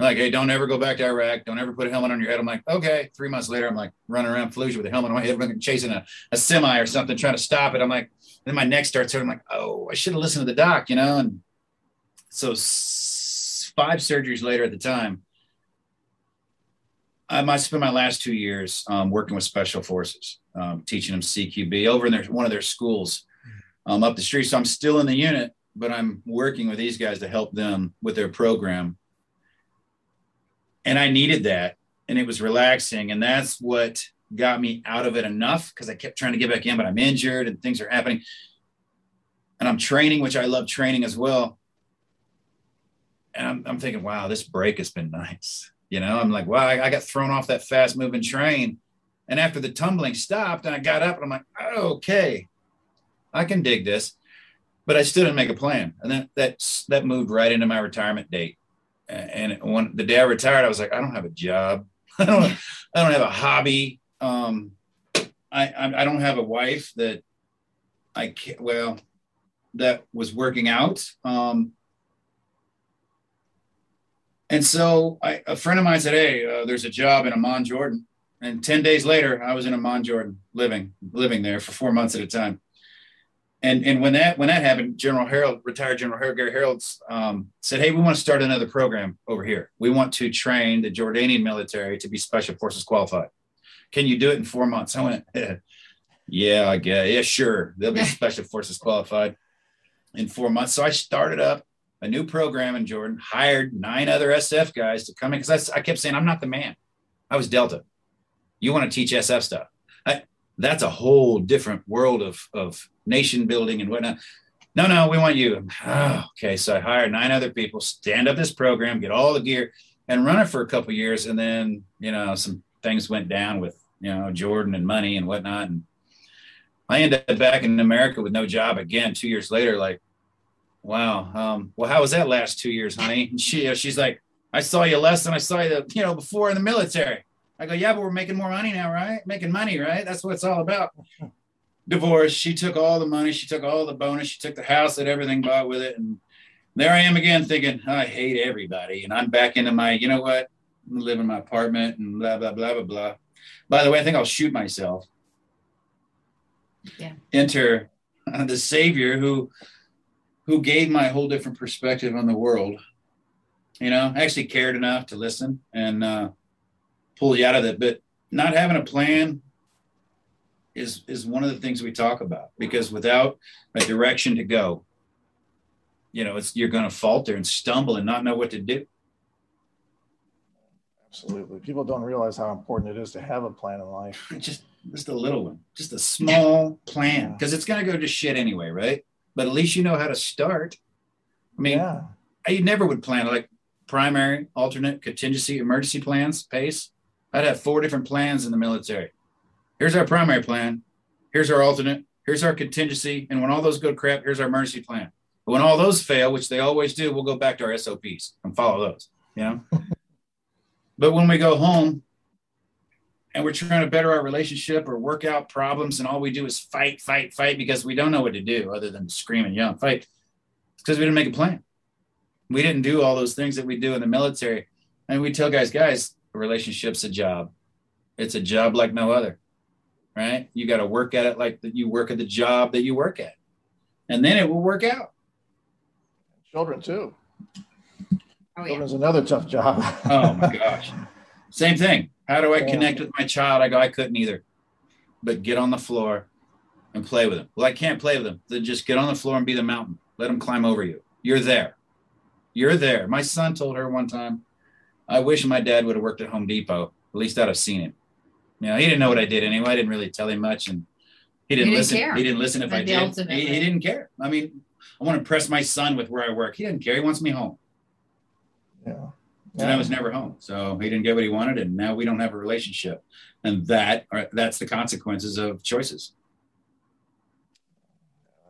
like, hey, don't ever go back to Iraq. Don't ever put a helmet on your head. I'm like, okay. Three months later, I'm like running around Fallujah with a helmet on my head, chasing a, a semi or something, trying to stop it. I'm like, then my neck starts hurting. I'm like, oh, I should have listened to the doc, you know? And so s- five surgeries later at the time, I might spend my last two years um, working with special forces, um, teaching them CQB over in their, one of their schools um, up the street. So I'm still in the unit, but I'm working with these guys to help them with their program. And I needed that. And it was relaxing. And that's what got me out of it enough because I kept trying to get back in, but I'm injured and things are happening. And I'm training, which I love training as well. And I'm, I'm thinking, wow, this break has been nice. You know, I'm like, wow, I, I got thrown off that fast moving train. And after the tumbling stopped and I got up and I'm like, okay, I can dig this. But I still didn't make a plan. And that, that moved right into my retirement date. And when the day I retired, I was like, I don't have a job. I don't, I don't have a hobby. Um, I, I, I don't have a wife that I can't, well, that was working out. Um, and so I, a friend of mine said, Hey, uh, there's a job in Amman, Jordan. And 10 days later, I was in Amman, Jordan, living, living there for four months at a time. And, and when that when that happened, General Harrell, retired General Harrell, Gary Harrell's um, said, "Hey, we want to start another program over here. We want to train the Jordanian military to be Special Forces qualified. Can you do it in four months?" I went, "Yeah, I guess. Yeah, sure. They'll be Special Forces qualified in four months." So I started up a new program in Jordan, hired nine other SF guys to come in because I, I kept saying, "I'm not the man. I was Delta. You want to teach SF stuff." I, that's a whole different world of, of nation building and whatnot. No, no, we want you. Oh, okay. So I hired nine other people, stand up this program, get all the gear and run it for a couple years. And then, you know, some things went down with, you know, Jordan and money and whatnot. And I ended up back in America with no job again, two years later, like, wow. Um, well, how was that last two years, honey? And she, she's like, I saw you less than I saw you, you know, before in the military. I go, yeah, but we're making more money now, right? Making money, right? That's what it's all about. Divorce. She took all the money. She took all the bonus. She took the house that everything bought with it. And there I am again thinking, I hate everybody. And I'm back into my, you know what? I live in my apartment and blah, blah, blah, blah, blah. By the way, I think I'll shoot myself. Yeah. Enter uh, the savior who who gave my whole different perspective on the world. You know, actually cared enough to listen and uh pull you out of that. But not having a plan is is one of the things we talk about because without a direction to go, you know, it's you're going to falter and stumble and not know what to do. Absolutely. People don't realize how important it is to have a plan in life. Just just a little one, just a small plan because it's going to go to shit anyway, right? But at least you know how to start. I mean, Yeah. I never would plan like primary, alternate, contingency, emergency plans, pace. I'd have four different plans in the military. Here's our primary plan. Here's our alternate. Here's our contingency. And when all those go to crap, here's our emergency plan. But when all those fail, which they always do, we'll go back to our SOPs and follow those. You know. but when we go home and we're trying to better our relationship or work out problems, and all we do is fight, fight, fight because we don't know what to do other than scream and yell and fight. It's because we didn't make a plan. We didn't do all those things that we do in the military. And we tell guys, guys, a relationship's a job. It's a job like no other, right? You got to work at it like that you work at the job that you work at, and then it will work out. Children too. Oh yeah. Children's another tough job. Oh my gosh. Same thing. How do I connect with my child? I go, I couldn't either, but get on the floor and play with them. Well, I can't play with them. Then just get on the floor and be the mountain. Let them climb over you. You're there. You're there. My son told her one time, I wish my dad would have worked at Home Depot. At least I'd have seen him. You know, he didn't know what I did anyway. I didn't really tell him much, and he didn't, didn't listen. care. He didn't listen if But I did. ultimate, He, he didn't care. I mean, I want to impress my son with where I work. He doesn't care. He wants me home. Yeah. And I was never home. So he didn't get what he wanted. And now we don't have a relationship. And that are, that's the consequences of choices.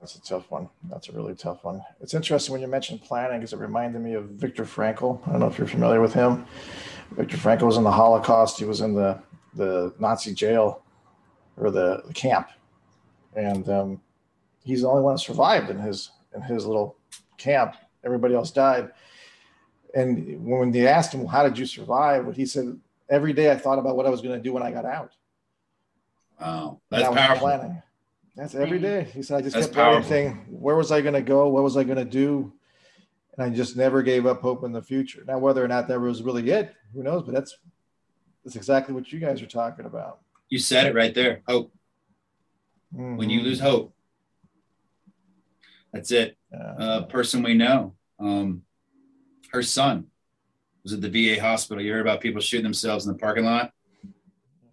That's a tough one. That's a really tough one. It's interesting when you mentioned planning because it reminded me of Viktor Frankl. I don't know if you're familiar with him. Viktor Frankl was in the Holocaust. He was in the, the Nazi jail or the, the camp. And um, he's the only one that survived in his in his little camp. Everybody else died. And when they asked him, well, "How did you survive?" What he said, "Every day I thought about what I was going to do when I got out." Wow, that's that was powerful. Planning. That's every day. He said, "I just That's kept planning, powerful. thing. Where was I going to go? What was I going to do?" And I just never gave up hope in the future. Now, whether or not that was really it, who knows? But that's that's exactly what you guys are talking about. You said it right there. Hope. When you Mhm. lose hope, that's it. Yeah. A person we know, um, her son was at the VA hospital. You heard about people shooting themselves in the parking lot.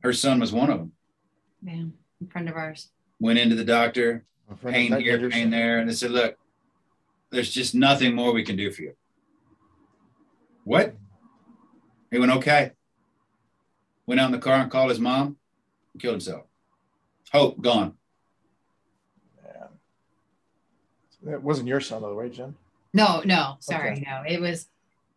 Her son was one of them. Yeah, a friend of ours. Went into the doctor, A friend of pain here, Ledger's- pain there, and they said, "Look, there's just nothing more we can do for you." What? He went, "Okay." Went out in the car and called his mom, and killed himself. Hope gone. It wasn't your son, though, right, Jen? No, no, sorry, Okay. no. It was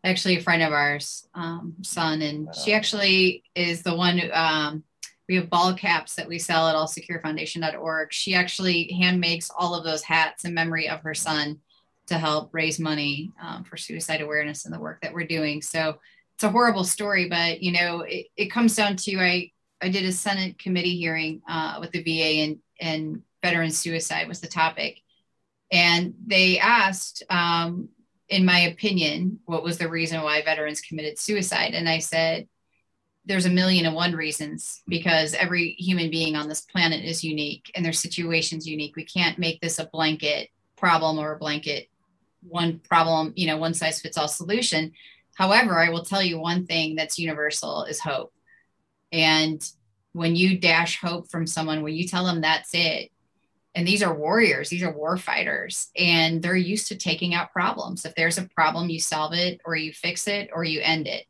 actually a friend of ours, um, son, and she actually is the one. Who, um, we have ball caps that we sell at allsecurefoundation.org. She actually hand makes all of those hats in memory of her son to help raise money um, for suicide awareness and the work that we're doing. So it's a horrible story, but you know, it, it comes down to I I did a Senate committee hearing uh, with the VA and and veteran suicide was the topic, and they asked, um, in my opinion, what was the reason why veterans committed suicide, and I said. There's a million and one reasons because every human being on this planet is unique and their situation's unique. We can't make this a blanket problem or a blanket one problem, you know, one size fits all solution. However, I will tell you one thing that's universal is hope. And when you dash hope from someone, when you tell them that's it, and these are warriors, these are war fighters, and they're used to taking out problems. If there's a problem, you solve it or you fix it or you end it.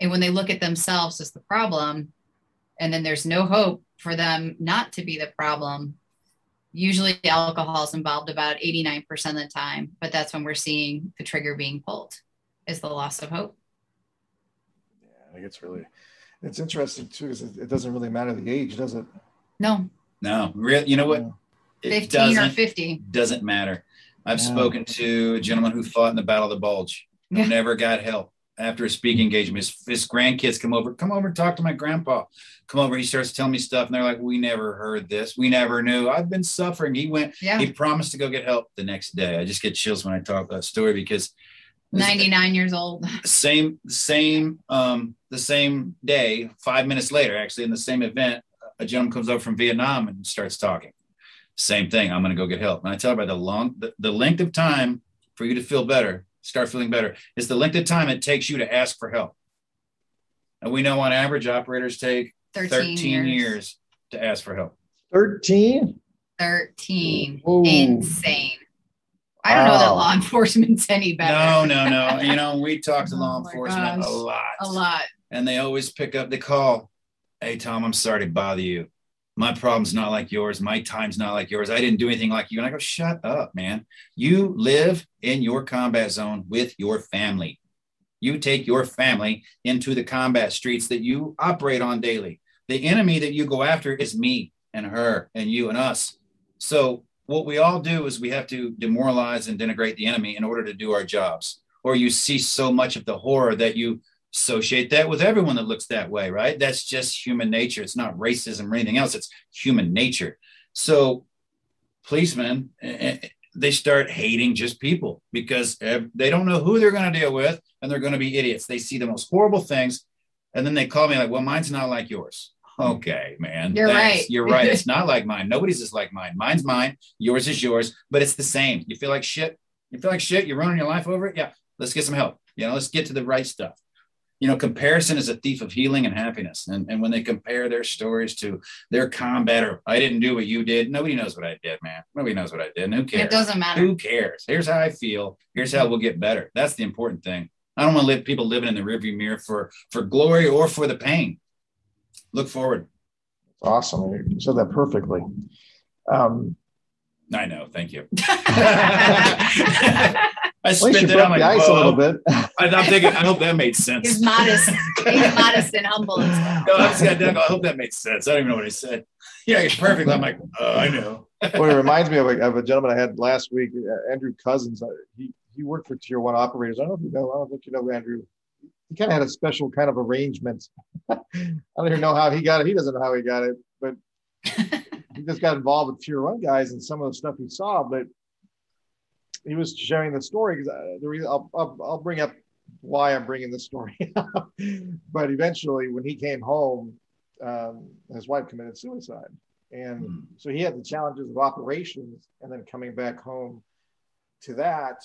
And when they look at themselves as the problem, and then there's no hope for them not to be the problem, usually alcohol is involved about 89% of the time, but that's when we're seeing the trigger being pulled is the loss of hope. Yeah, I think it's really, it's interesting too, because it, it doesn't really matter the age, does it? No, No, real. You know what? It 15 or doesn't 50. doesn't matter. I've Yeah. spoken to a gentleman who fought in the Battle of the Bulge. who Yeah. Never got help after a speaking engagement. His, his grandkids come over, come over and talk to my grandpa. Come over. He starts telling me stuff, and they're like, "We never heard this. We never knew. I've been suffering." He went. Yeah. He promised to go get help the next day. I just get chills when I talk that story because 99 years old. same same um the same day five minutes later actually in the same event a gentleman comes over from vietnam and starts talking same thing i'm going to go get help and i tell about the long the, the length of time for you to feel better start feeling better is the length of time it takes you to ask for help and we know on average operators take 13, 13, years. years. to ask for help 13? 13. Whoa. Insane. I don't know that law enforcement's any better. no no no you know we talk to Oh law enforcement gosh. a lot A lot. and they always pick up the call. Hey, Tom, I'm sorry to bother you. My problem's not like yours. My time's not like yours. I didn't do anything like you. And I go, shut up, man. You live in your combat zone with your family. You take your family into the combat streets that you operate on daily. The enemy that you go after is me and her and you and us. So, what we all do is we have to demoralize and denigrate the enemy in order to do our jobs. Or you see so much of the horror that you associate that with everyone that looks that way, right? That's just human nature. It's not racism or anything else. It's human nature. So policemen, eh, eh, they start hating just people because they don't know who they're going to deal with and they're going to be idiots. They see the most horrible things. And then they call me like, well, mine's not like yours. Okay, man. You're right. You're right. It's not like mine. Nobody's is like mine. Mine's mine. Yours is yours, but it's the same. You feel like shit. You feel like shit. You're running your life over it. Yeah. Let's get some help. You know, let's get to the right stuff. You know, comparison is a thief of healing and happiness. And, and when they compare their stories to their combat or I didn't do what you did, nobody knows what I did, man. Nobody knows what I did. And who cares? It doesn't matter. Who cares? Here's how I feel. Here's how we'll get better. That's the important thing. I don't want to live people living in the rearview mirror for for glory or for the pain. Look forward. Awesome. You said that perfectly. Um, I know. Thank you. at I least you spit that on my the ice a little bit. I, I'm thinking. I hope that made sense. He's modest. He's modest and humble as well. No, I just got done. I hope that made sense. I don't even know what I said. Yeah, it's perfect. I'm like, oh, I know. well, it reminds me of a, of a gentleman I had last week, uh, Andrew Cousins. Uh, he he worked for Tier One operators. I don't know if you know. I don't think you know Andrew. He kind of had a special kind of arrangement. I don't even know how he got it. He doesn't know how he got it, but he just got involved with Tier One guys and some of the stuff he saw. But he was sharing the story because the reason I'll, I'll I'll bring up why I'm bringing this story up. but eventually, when he came home, um, his wife committed suicide. And Hmm. so he had the challenges of operations and then coming back home to that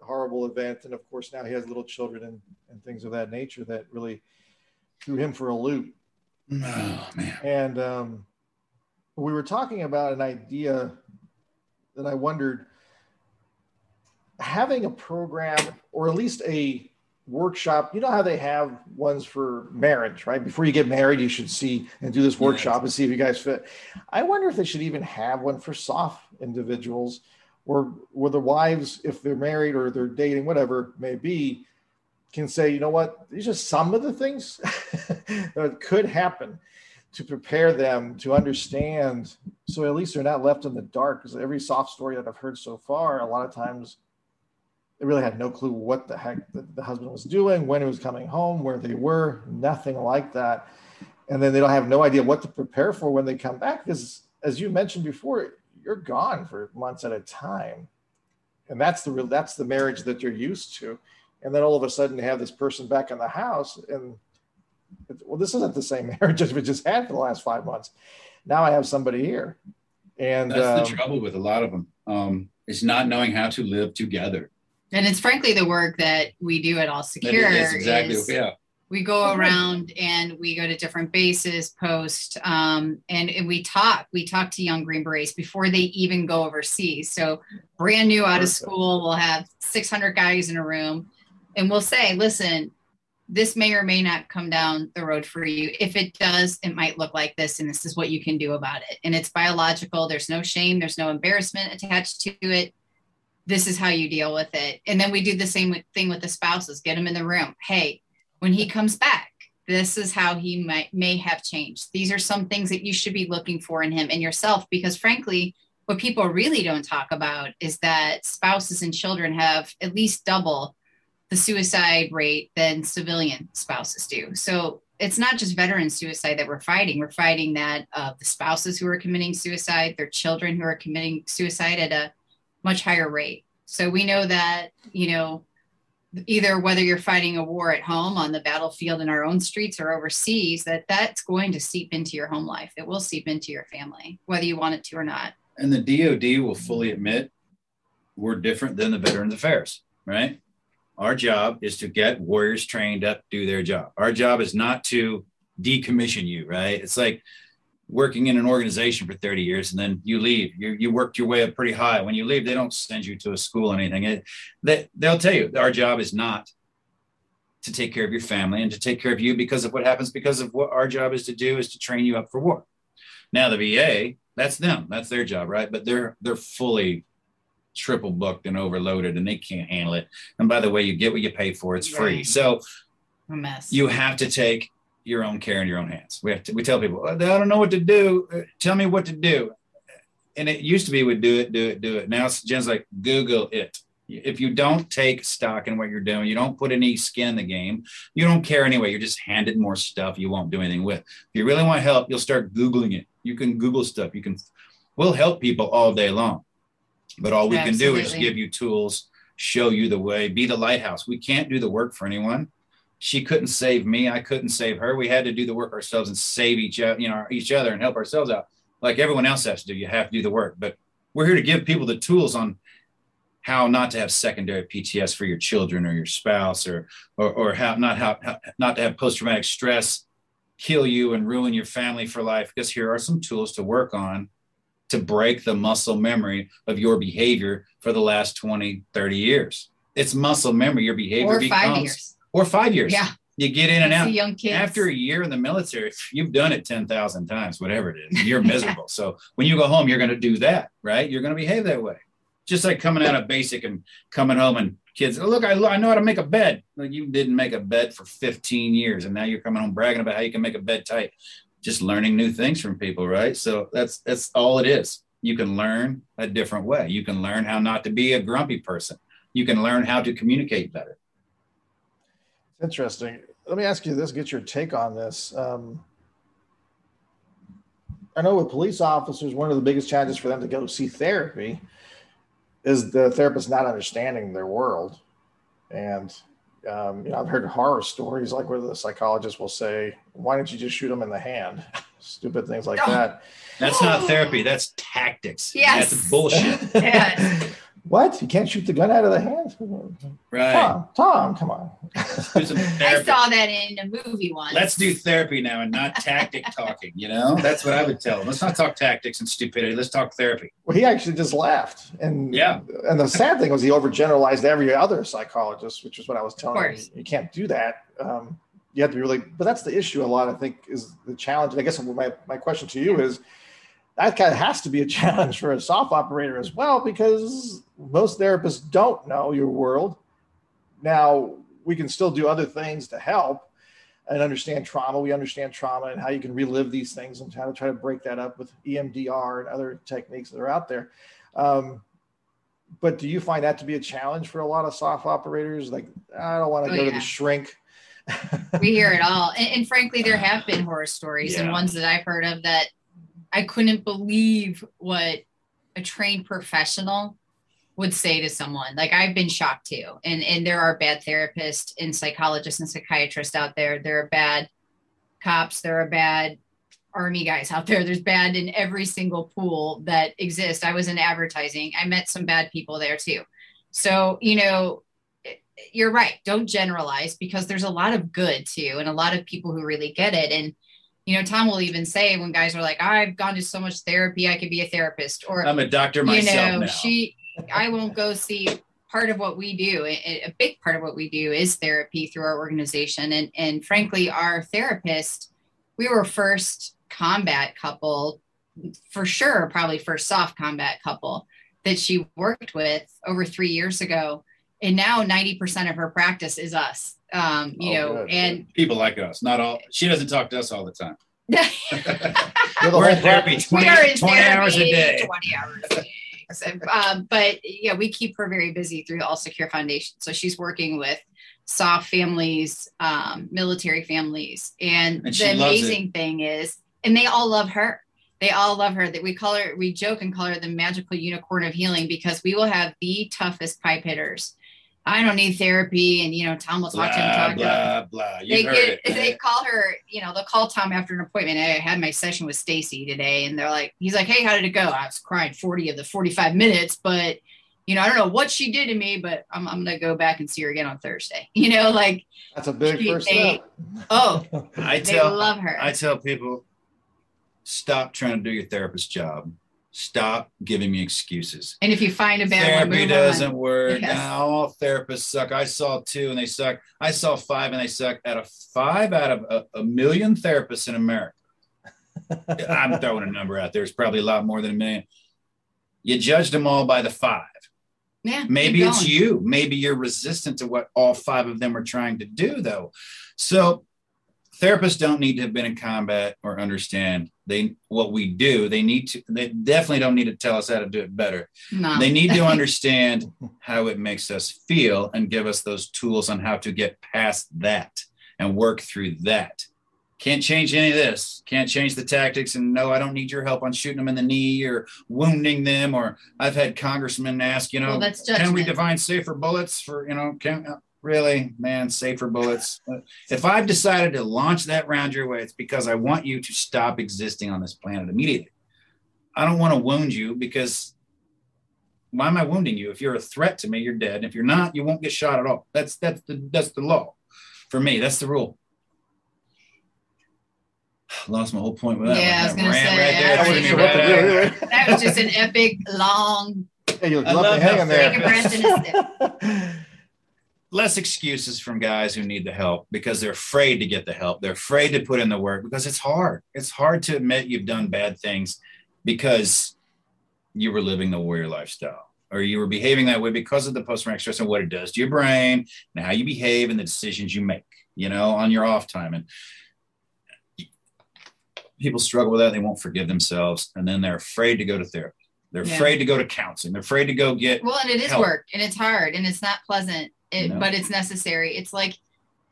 horrible event. And of course, now he has little children and, and things of that nature that really threw him for a loop. Oh man. And um, we were talking about an idea that I wondered having a program or at least a workshop. You know how they have ones for marriage, right? Before you get married, you should see and do this workshop and see if you guys fit. I wonder if they should even have one for soft individuals or where the wives, if they're married or they're dating, whatever may be, can say, you know what, these are some of the things that could happen to prepare them to understand. So at least they're not left in the dark. Because every soft story that I've heard so far, a lot of times they really had no clue what the heck the, the husband was doing, when he was coming home, where they were, nothing like that. And then they don't have no idea what to prepare for when they come back. Because as you mentioned before, you're gone for months at a time. And that's the real that's the marriage that you're used to. And then all of a sudden you have this person back in the house and well, this isn't the same marriage as we just had for the last five months. Now I have somebody here. And That's um, the trouble with a lot of them. Um, is not knowing how to live together. And it's frankly the work that we do at All Secure. exactly. is yeah. we go around and we go to different bases, post, um, and, and we talk. We talk to young Green Berets before they even go overseas. So brand new out of school, we'll have 600 guys in a room, and we'll say, "Listen, this may or may not come down the road for you. If it does, it might look like this, and this is what you can do about it. And it's biological. There's no shame. There's no embarrassment attached to it. This is how you deal with it. And then we do the same thing with the spouses. Get them in the room. Hey, when he comes back, this is how he might may have changed. These are some things that you should be looking for in him and yourself, because frankly, what people really don't talk about is that spouses and children have at least double the suicide rate than civilian spouses do. So it's not just veteran suicide that we're fighting. We're fighting that uh, the spouses who are committing suicide, their children who are committing suicide at a much higher rate. So we know that, you know, either whether you're fighting a war at home on the battlefield in our own streets or overseas, that that's going to seep into your home life. It will seep into your family, whether you want it to or not. And the DOD will fully admit we're different than the Veterans Affairs, right? Our job is to get warriors trained up, do their job. Our job is not to decommission you, right? It's like working in an organization for 30 years and then you leave. You, you worked your way up pretty high. When you leave, they don't send you to a school or anything. It, they, they'll tell you our job is not to take care of your family and to take care of you because of what happens, because of what our job is to do is to train you up for war. Now the VA, that's them, that's their job, right? But they're they're fully triple booked and overloaded and they can't handle it. And by the way, you get what you pay for, it's free. So A mess. you have to take your own care in your own hands. We have to, we tell people, "Oh, I don't know what to do. Uh, Tell me what to do. And it used to be we'd do it, do it, do it. Now it's Jen's like Google it. If you don't take stock in what you're doing, you don't put any skin in the game, you don't care anyway. You're just handed more stuff you won't do anything with. If you really want help, you'll start Googling it. You can Google stuff. You can, we'll help people all day long. But all we can do is give you tools, show you the way, be the lighthouse. We can't do the work for anyone she couldn't save me. I couldn't save her. We had to do the work ourselves and save each other, you know, each other and help ourselves out. Like everyone else has to do. You have to do the work. But we're here to give people the tools on how not to have secondary PTS for your children or your spouse, or or, or how not how, how not to have post traumatic stress kill you and ruin your family for life. Because here are some tools to work on to break the muscle memory of your behavior for the last 20, 30 years. It's muscle memory. Your behavior or becomes. Or five years. Yeah. You get in and out. young kids. After a year in the military, you've done it 10,000 times, whatever it is. You're miserable. so when you go home, you're going to do that, right? You're going to behave that way. Just like coming out of basic and coming home and kids, oh, look, I, I know how to make a bed. Like you didn't make a bed for 15 years. And now you're coming home bragging about how you can make a bed tight. Just learning new things from people, right? So that's that's all it is. You can learn a different way. You can learn how not to be a grumpy person. You can learn how to communicate better. Interesting. Let me ask you this, get your take on this. Um, I know with police officers, one of the biggest challenges for them to go see therapy is the therapist not understanding their world. And, um, you know, I've heard horror stories like where the psychologist will say, why don't you just shoot them in the hand? Stupid things like Oh. that. That's not therapy. That's tactics. Yes. That's bullshit. Yes. What? You can't shoot the gun out of the hand? Right. Tom, Tom, come on. I saw that in a movie once. Let's do therapy now and not tactic talking. You know, that's what I would tell them. Let's not talk tactics and stupidity. Let's talk therapy. Well, he actually just laughed, and Yeah. and the sad thing was he overgeneralized every other psychologist, which is what I was telling him. You can't do that. Um, you have to be really, but that's the issue. A lot, I think, is the challenge. And I guess my my question to you is that kind of has to be a challenge for a soft operator as well, because most therapists don't know your world. Now we can still do other things to help and understand trauma. We understand trauma and how you can relive these things and how to try to break that up with EMDR and other techniques that are out there. Um, but do you find that to be a challenge for a lot of soft operators? Like, I don't want to Oh, go to the shrink. we hear it all. And, and frankly, there have been horror stories and ones that I've heard of that I couldn't believe what a trained professional would say to someone. Like I've been shocked too. And and there are bad therapists and psychologists and psychiatrists out there. There are bad cops, there are bad army guys out there. There's bad in every single pool that exists. I was in advertising. I met some bad people there too. So, you know, you're right. Don't generalize because there's a lot of good too, and a lot of people who really get it. And you know, Tom will even say when guys are like, "I've gone to so much therapy, I could be a therapist," or I'm a doctor myself. you know, now. she, I won't go see. Part of what we do, a a big part of what we do, is therapy through our organization, and and frankly, our therapist, we were first combat couple, for sure, probably first soft combat couple that she worked with over three years ago and now 90% of her practice is us um you Oh, know good. and People like us, not all. She doesn't talk to us all the time. The We're whole in therapy 20, we are in 20 hours a day. 20 hours a day So, um, but yeah we keep her very busy through the all secure foundation so she's working with soft families um military families and, And the loves amazing thing is and they all love her they all love her that we call her we joke and call her the magical unicorn of healing because we will have the toughest pipe hitters I don't need therapy, and you know Tom will talk to him, Blah talk to him blah blah. You they heard get it. they call her you know they'll call tom after an appointment i had my session with stacy today and they're like he's like hey how did it go i was crying 40 of the 45 minutes but you know i don't know what she did to me but i'm, I'm gonna go back and see her again on thursday you know like That's a big She- first they- step. oh I they tell love her I tell people, stop trying to do your therapist job. Stop giving me excuses. and if you find a bad one Therapy move doesn't on. work. Yes. Nah, all therapists suck. I saw two and they suck. I saw five and they suck. Out of five out of a, a million therapists in America, I'm throwing a number out there. It's probably a lot more than a million. You judged them all by the five. yeah Maybe it's you. Maybe you're resistant to what all five of them are trying to do, though. So therapists don't need to have been in combat or understand they what we do. They need to. They definitely don't need to tell us how to do it better. no. They need to understand how it makes us feel and give us those tools on how to get past that and work through that. Can't change any of this. Can't change the tactics. And no, I don't need your help on shooting them in the knee or wounding them. Or I've had congressmen ask, you know, well can we define safer bullets for, you know, can really, man, safer bullets? If I've decided to launch that round your way, it's because I want you to stop existing on this planet immediately. I don't want to wound you because why am I wounding you? If you're a threat to me, you're dead. And if you're not, you won't get shot at all. That's that's the that's the law. For me, that's the rule. Lost my whole point with that. Yeah, I was gonna That say, ran yeah, right there. was Took right you, out. really. That was just an epic, long. Hey, you I love love to hang how in there. Take a breath and a less excuses from guys who need the help because they're afraid to get the help. They're afraid to put in the work because it's hard. It's hard to admit you've done bad things because you were living the warrior lifestyle or you were behaving that way because of the post traumatic stress and what it does to your brain and how you behave and the decisions you make, you know, on your off time. And people struggle with that. They won't forgive themselves. And then they're afraid to go to therapy. They're Yeah. afraid to go to counseling. They're afraid to go get Well, and it is Help. work and it's hard and it's not pleasant, it, No. but it's necessary. It's like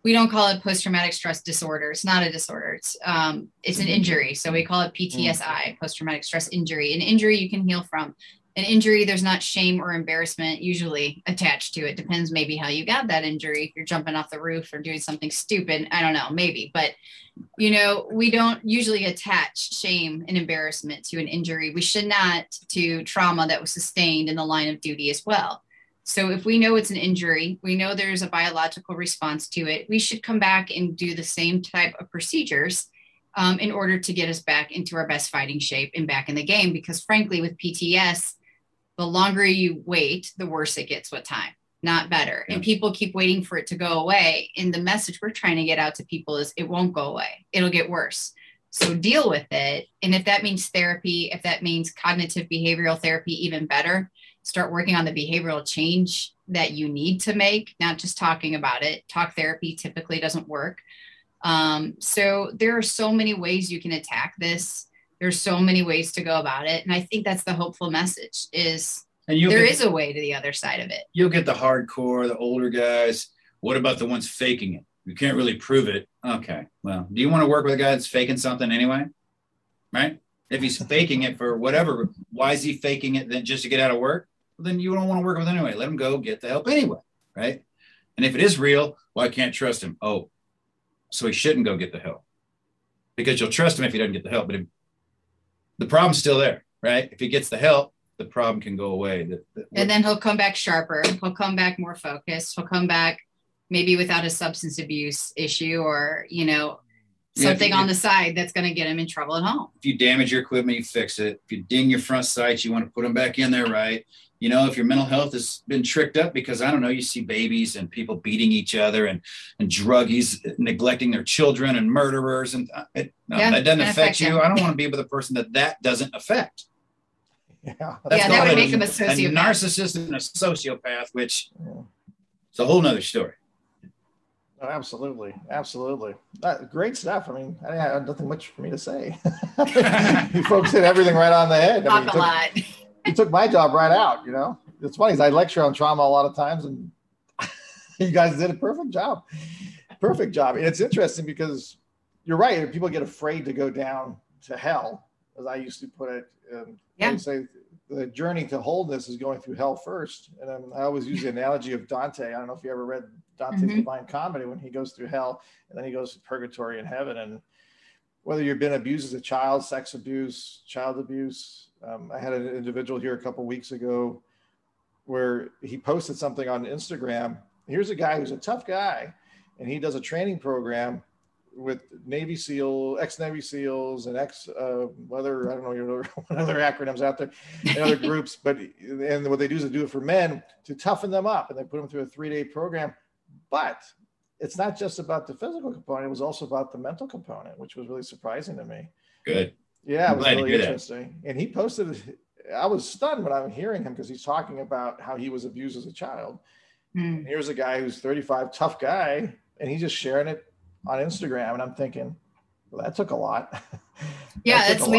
we don't call it post traumatic stress disorder. It's not a disorder. It's um it's an injury. So we call it PTSI, post traumatic stress injury. An injury you can heal from. An injury, there's not shame or embarrassment usually attached to it. Depends maybe how you got that injury. If you're jumping off the roof or doing something stupid, I don't know, maybe. But you know, we don't usually attach shame and embarrassment to an injury. We should not to trauma that was sustained in the line of duty as well. So if we know it's an injury, we know there's a biological response to it, we should come back and do the same type of procedures um, in order to get us back into our best fighting shape and back in the game. Because frankly, with PTS, the longer you wait, the worse it gets with time, not better. And people keep waiting for it to go away. And the message we're trying to get out to people is it won't go away, it'll get worse. So deal with it. And if that means therapy, if that means cognitive behavioral therapy, even better, start working on the behavioral change that you need to make, not just talking about it. Talk therapy typically doesn't work. Um, so there are so many ways you can attack this. There's so many ways to go about it. And I think that's the hopeful message is and there get- is a way to the other side of it. you'll get the hardcore, the older guys. What about the ones faking it? You can't really prove it. Okay. Well, do you want to work with a guy that's faking something anyway? Right? If he's faking it for whatever, why is he faking it then just to get out of work? Then you don't want to work with him anyway. Let him go get the help anyway. Right. And if it is real, well, I can't trust him. Oh, so he shouldn't go get the help because you'll trust him if he doesn't get the help. But if, the problem's still there, right? If he gets the help, the problem can go away. The- the- And then he'll come back sharper. He'll come back more focused. He'll come back maybe without a substance abuse issue or, you know, something you- on the side that's going to get him in trouble at home. if you damage your equipment, you fix it. If you ding your front sights, you want to put them back in there right. You know, if your mental health has been tricked up because I don't know, you see babies and people beating each other and and druggies neglecting their children and murderers and uh, it, no, Yeah, that doesn't affect affect you. you. I don't want to be with a person that that doesn't affect. Yeah. Yeah, That's that called would make them a sociopath. A sociopath. narcissist and a sociopath, which Yeah. it's a whole nother story. Oh, absolutely, absolutely. Uh, great stuff. I mean, I have nothing much for me to say. you folks hit everything right on the head. I mean, Talk a took- lot. You took my job right out. You know, it's funny. I lecture on trauma a lot of times, and you guys did a perfect job. Perfect job. And it's interesting because you're right. People get afraid to go down to hell, as I used to put it. And Yeah. say the journey to wholeness is going through hell first. And I always use the analogy of Dante. I don't know if you ever read Dante's Mhm. Divine Comedy when he goes through hell and then he goes to purgatory and heaven. And whether you've been abused as a child, sex abuse, child abuse. Um, I had an individual here a couple weeks ago where he posted something on Instagram. Here's a guy who's a tough guy, and he does a training program with Navy SEAL, ex Navy SEALs, and ex uh, whether I don't know your what other acronyms out there, and other groups. But and what they do is they do it for men to toughen them up, and they put them through a three day program. But it's not just about the physical component; it was also about the mental component, which was really surprising to me. Good. Yeah, I'm it was really hear that. interesting. And he posted. I was stunned when I'm hearing him because he's talking about how he was abused as a child. Hmm. And here's a guy who's 35, tough guy, and he's just sharing it on Instagram. And I'm thinking, well, that took a lot. Yeah, That took that's a lot.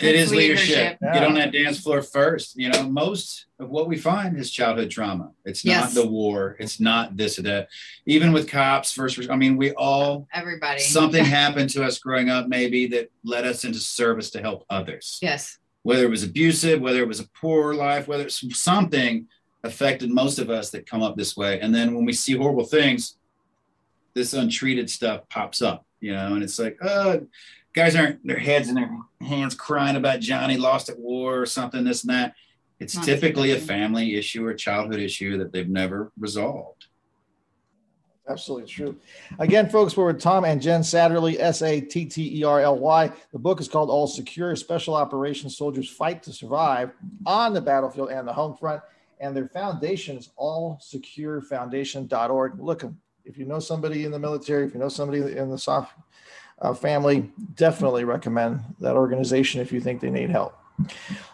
Leadership. It That's is leadership. Yeah. Get on that dance floor first. You know, most of what we find is childhood trauma. It's not Yes. the war. It's not this or that. Even with cops, first, I mean, we all Everybody. something happened to us growing up, maybe that led us into service to help others. Yes. Whether it was abusive, whether it was a poor life, whether it's something affected most of us that come up this way. And then when we see horrible things, this untreated stuff pops up, you know, and it's like, uh, guys aren't their heads in their hands crying about Johnny lost at war or something, this and that. It's Not typically a family issue or childhood issue that they've never resolved. Absolutely true. Again, folks, we're with Tom and Jen Satterly, S A T T E R L Y. The book is called All Secure Special Operations Soldiers Fight to Survive on the Battlefield and the Home Front. And their foundation is allsecurefoundation.org. Look, if you know somebody in the military, if you know somebody in the SOF uh, family, definitely recommend that organization if you think they need help.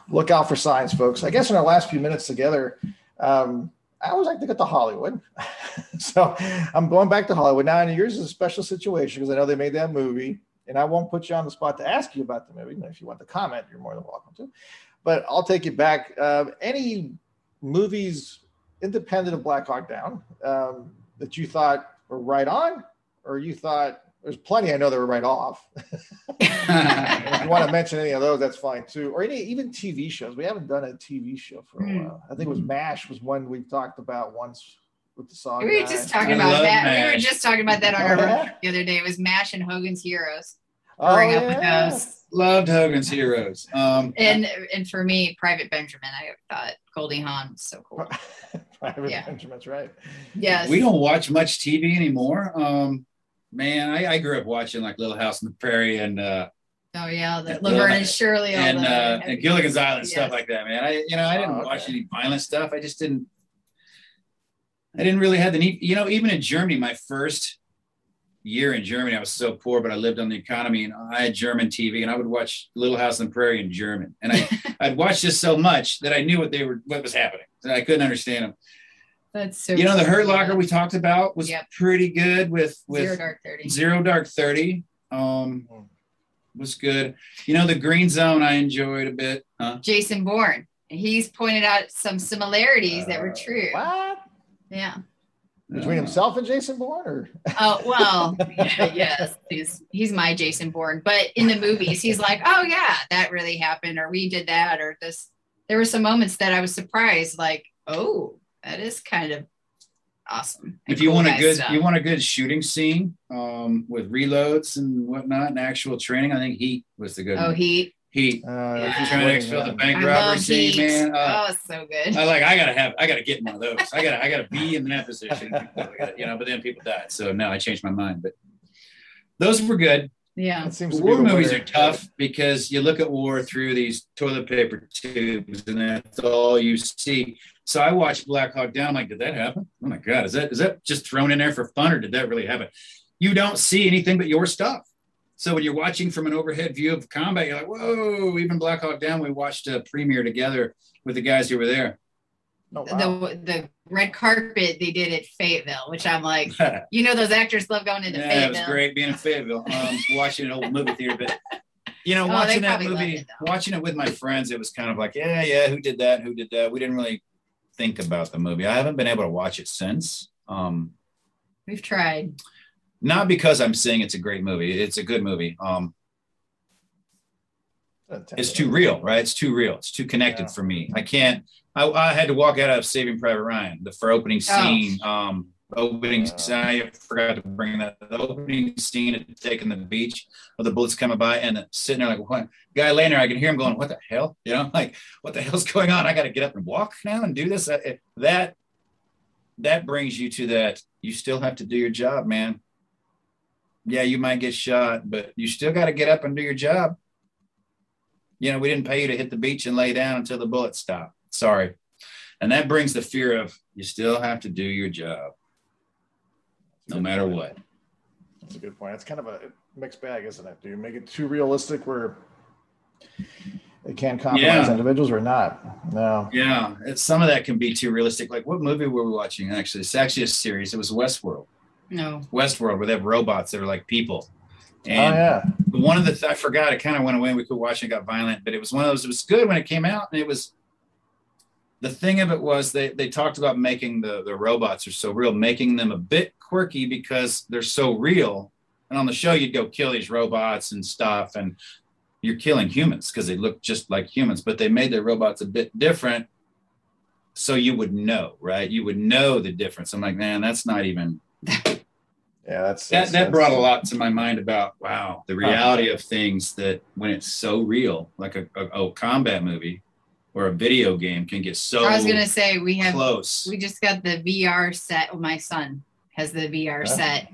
Look out for signs, folks. I guess in our last few minutes together, um, I always like to get to Hollywood. so I'm going back to Hollywood now. And yours is a special situation because I know they made that movie. And I won't put you on the spot to ask you about the movie. If you want to comment, you're more than welcome to. But I'll take you back. Uh, any movies independent of Black Hawk Down um, that you thought were right on, or you thought there's plenty I know that were right off. If you want to mention any of those, that's fine too. Or any even TV shows. We haven't done a TV show for a Hmm. while. I think it was MASH was one we talked about once with the song. We were guy. just talking I about love that. We were just talking about that on our yeah? the other day. It was Mash and Hogan's Heroes. Oh, Growing up with those. Loved Hogan's Heroes. Um, And and for me, Private Benjamin, I thought Goldie Hawn was so cool. Private Yeah. Benjamin's right. Yes. we don't watch much TV anymore. Um, man, I, I grew up watching like Little House on the Prairie and uh, Oh yeah, the Yeah. Laverne and Shirley. and, the- uh, and Gilligan's Island Yes. stuff like that. Man, I you know I didn't Oh, okay. watch any violent stuff. I just didn't. I didn't really have the need. You know, even in Germany, my first year in Germany, I was so poor, but I lived on the economy, and I had German TV, and I would watch Little House on the Prairie in German, and I I'd watched this so much that I knew what they were what was happening. And I couldn't understand them. That's so. You know, the Hurt. Locker we talked about was Yep. pretty good with with Zero Dark Thirty. Zero Dark 30 um, was good. You know, the Green Zone I enjoyed a bit. Huh? Jason Bourne. He's pointed out some similarities that were Uh, true. What? Yeah. Between himself and Jason Bourne, or Oh well, yeah, yes, he's he's my Jason Bourne. But in the movies, he's like, oh yeah, that really happened, or we did that, or this. There were some moments that I was surprised, like, oh, that is kind of awesome. If you cool want a good, stuff. you want a good shooting scene um, with reloads and whatnot and actual training. I think Heat was the good oh one. Heat, Heat. uh, Yeah. Trying to waiting, exfil the bank I robbery love scene, Heat. man. Uh, oh, it's so good. I like. I gotta have. I gotta get in one of those. I gotta. I gotta be in that position. Gotta- you know. But then people died, so now I changed my mind. But those were good. yeah, That seems War movies winner. are tough because you look at war through these toilet paper tubes, and that's all you see. So I watched Black Hawk Down. I'm like, did that happen? Oh my god, is that is that just thrown in there for fun, or did that really happen? You don't see anything but your stuff. So when you're watching from an overhead view of combat, you're like, whoa! Even Black Hawk Down, we watched a premiere together with the guys who were there. Oh, wow. the the red carpet they did at Fayetteville, which I'm like, you know, those actors love going into yeah, it was great being in Fayetteville, um, watching an old movie theater. But you know, Oh, watching that movie, it, watching it with my friends, it was kind of like, yeah, yeah, who did that? Who did that? We didn't really think about the movie. I haven't been able to watch it since. Um, We've tried. not because I'm saying it's a great movie. It's a good movie. Um, it's too real, right? It's too real. It's too connected Yeah. for me. I can't. I, I had to walk out of Saving Private Ryan, the for opening Oh. scene. Um, opening. Uh, yeah. I forgot to bring that. The opening scene of taking the beach, of the bullets coming by, and sitting there like, what? Guy laying there, I can hear him going, "What the hell?" You know, like, what the hell's going on? I got to get up and walk now and do this. I- That that brings you to that. You still have to do your job, man. Yeah, you might get shot, but you still got to get up and do your job you know, we didn't pay you to hit the beach and lay down until the bullets stop. Sorry. And that brings the fear of you still have to do your job no matter what. That's a good point. It's kind of a mixed bag, isn't it? Do you make it too realistic where it can compromise Yeah. individuals or not? No. Yeah, it's some of that can be too realistic. Like what movie were we watching? Actually, it's actually a series. It was Westworld. No. Westworld, where they have robots that are like people. oh And yeah. one of the I forgot. It kind of went away. We could watch it. it Got violent, but it was one of those. It was good when it came out, and it was. The thing of it was they they talked about making the the robots are so real, making them a bit quirky because they're so real. And on the show, you'd go kill these robots and stuff, and you're killing humans because they look just like humans, but they made their robots a bit different, so you would know, right? You would know the difference. I'm like, man, that's not even Yeah, that's that that's- that brought a lot to my mind about wow the reality of things that when it's so real like a, a, a combat movie or a video game can get so I was gonna say we have close. we just got the VR set. with my son has the VR set,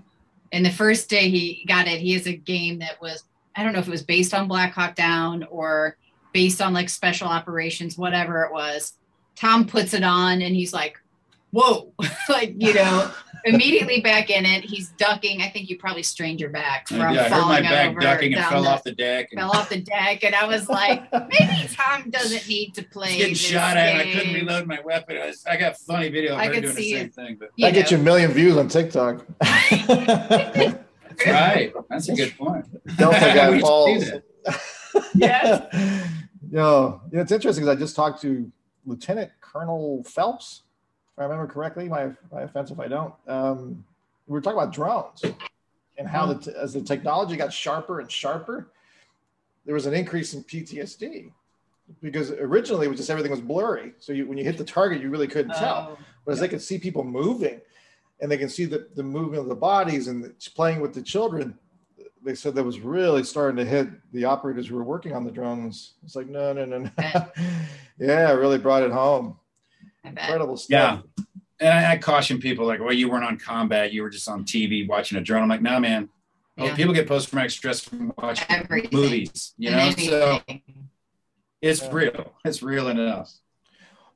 and the first day he got it, he has a game that was I don't know if it was based on Black Hawk Down or based on like special operations, whatever it was. Tom puts it on and he's like, "Whoa!" like you know, immediately back in it. He's ducking. I think you probably strained your back from yeah, I heard my falling back over ducking and fell the- off the deck. And fell off the deck, and I was like, maybe Tom doesn't need to play. was getting this shot at. and I couldn't reload my weapon. I, was- I got funny video of I her could doing the same it. thing. But You I get you a million views on TikTok. right, that's a good point. Delta We guy should do falls. that. Yes. Yo, you know, it's interesting because I just talked to Lieutenant Colonel Phelps, if I remember correctly. My, my offense if I don't. Um, we were talking about drones and how the t- as the technology got sharper and sharper, there was an increase in PTSD because originally it was just everything was blurry. So you, when you hit the target, you really couldn't tell. Oh, Whereas they could see people moving and they can see the, the movement of the bodies and it's playing with the children. They said that was really starting to hit the operators who were working on the drones. It's like, no, no, no, no. Yeah, it really brought it home. I stuff. Yeah. And I, I caution people like, well, you weren't on combat, you were just on TV watching a drone. I'm like, no, man. Oh, Yeah. people get post traumatic stress from watching Everything. movies, you know. anything. So it's Yeah. real. It's real enough.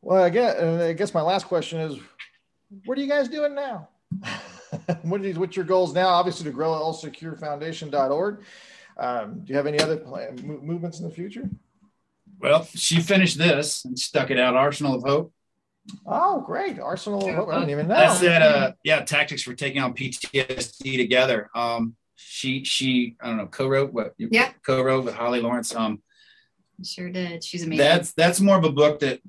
Well, I guess, I guess my last question is, what are you guys doing now? what are these, what's your goals now? Obviously, to grow allsecurefoundation.org. Um, do you have any other plan, movements in the future? Well, she finished this and stuck it out. Arsenal of Hope. Oh, great. Arsenal. of I didn't even know. That's it. Uh, yeah, tactics for taking on PTSD together. Um, she she I don't know co-wrote what Yeah. co-wrote with Holly Lawrence. Um, Sure did. She's amazing. that's that's more of a book that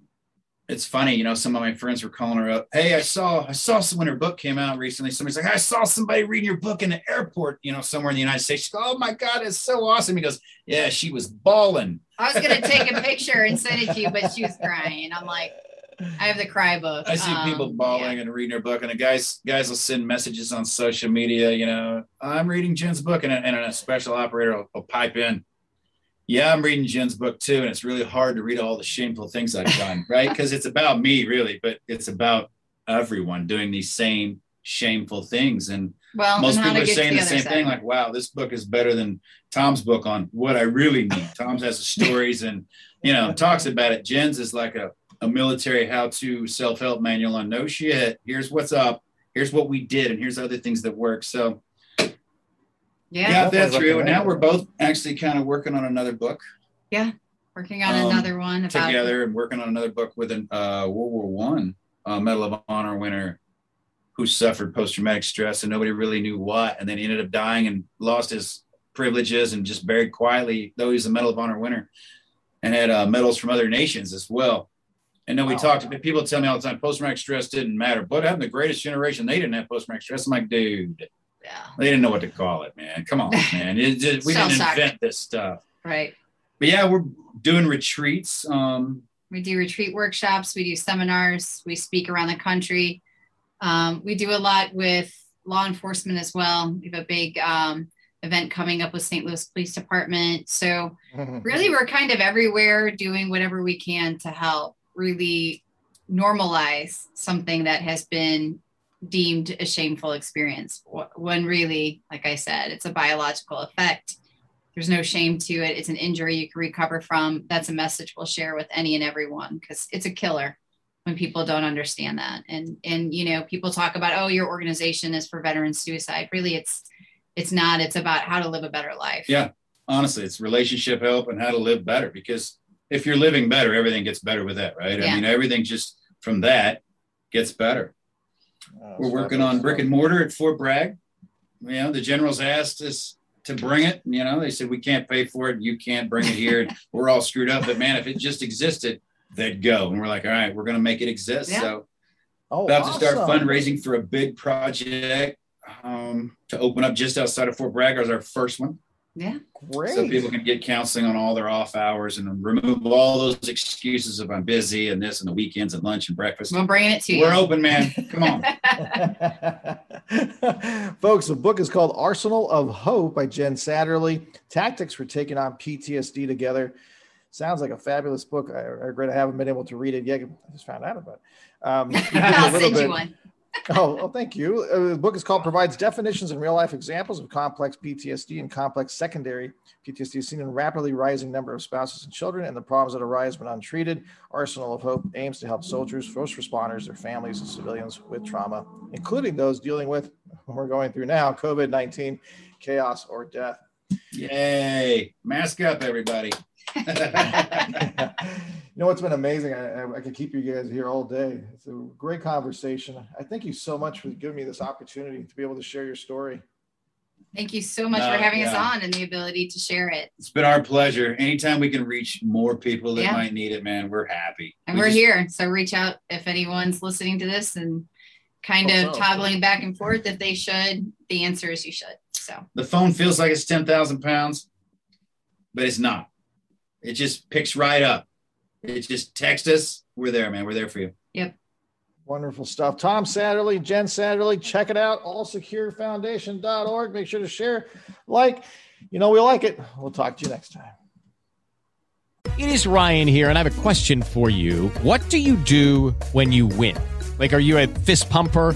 it's funny. You know, some of my friends were calling her up. Hey, I saw I saw some when her book came out recently. Somebody's like, I saw somebody reading your book in the airport. You know, somewhere in the United States. She goes, oh my god, it's so awesome. He goes, yeah, she was bawling. I was gonna take a picture and send it to you, but she was crying. I'm like, I have the cry book. I see Um, people bawling yeah. and reading her book, and the guys guys will send messages on social media. You know, I'm reading Jen's book, and a, and a special operator will, will pipe in. Yeah, I'm reading Jen's book too, and it's really hard to read all the shameful things I've done, right? Because it's about me, really, but it's about everyone doing these same shameful things. And Well, most and people are saying the the same other thing, like, "Wow, this book is better than Tom's book on what I really need." Tom's has the stories and you know talks about it. Jen's is like a a military how-to self-help manual on no shit. Here's what's up. Here's what we did, and here's other things that work. So yeah. yeah, that's real. recommend Now we're both actually kind of working on another book Yeah, working on um, another one about together, and working on another book with an uh, World War One uh, Medal of Honor winner who suffered post-traumatic stress, and nobody really knew what, and then he ended up dying and lost his privileges and just buried quietly, though he's a Medal of Honor winner, and had uh, medals from other nations as well. And then we Wow. talked. People tell me all the time, post-traumatic stress didn't matter. But happened to the greatest generation? They didn't have post-traumatic stress. I'm like, dude, yeah, they didn't know what to call it, man. Come on, man. It just, we didn't Shell-shock. invent this stuff. right. But yeah, we're doing retreats. Um, We do retreat workshops, we do seminars, we speak around the country. Um, we do a lot with law enforcement as well. We have a big um, event coming up with St. Louis Police Department. So, really, we're kind of everywhere doing whatever we can to help really normalize something that has been deemed a shameful experience when really, like I said, it's a biological effect. There's no shame to it. It's an injury you can recover from. That's a message we'll share with any and everyone because it's a killer when people don't understand that. And and you know, people talk about, oh, your organization is for veteran suicide. Really, it's it's not. It's about how to live a better life. Yeah. honestly, it's relationship help and how to live better. Because if you're living better, everything gets better with that, right? Yeah. I mean, everything just from that gets better. Oh, We're working on brick and mortar at Fort Bragg. You know, the generals asked us to bring it. You know, they said we can't pay for it. You can't bring it here. we're all screwed up. But man, if it just existed, they'd go. And we're like, all right, we're going to make it exist. Yeah. So Oh, about to start fundraising for a big project um, to open up just outside of Fort Bragg as our first one. Yeah. Great. So people can get counseling on all their off hours and remove all those excuses of I'm busy and this and the weekends and lunch and breakfast. We're bringing it to you. We're open, man. Come on. Folks, the book is called Arsenal of Hope by Jen Satterly. Tactics for taking on PTSD together. Sounds like a fabulous book. I, I regret I haven't been able to read it yet. I just found out about it. Um, I'll send you one. Oh, well, thank you. Uh, the book is called Provides Definitions and Real Life Examples of Complex PTSD and Complex Secondary PTSD seen in rapidly rising number of spouses and children and the problems that arise when untreated. Arsenal of Hope aims to help soldiers, first responders, their families, and civilians with trauma, including those dealing with what we're going through now COVID 19, chaos, or death. Yay. Mask up, everybody. you know what's been amazing? I, I, I, could keep you guys here all day. It's a great conversation. I thank you so much for giving me this opportunity to be able to share your story. Thank you so much uh, for having yeah. us on and the ability to share it. It's been our pleasure. Anytime we can reach more people that yeah. might need it, man, we're happy. And we are here. So reach out if anyone's listening to this and kind of so. toggling back and forth. If they should, the answer is you should. So the phone feels like it's 10,000 pounds, but it's not. It just picks right up. It just text us. We're there, man. We're there for you. Yep. Wonderful stuff. Tom Satterly, Jen Satterly, check it out. AllSecureFoundation.org. Make sure to share, like. You know, we like it. We'll talk to you next time. It is Ryan here, and I have a question for you. What do you do when you win? Like, are you a fist pumper?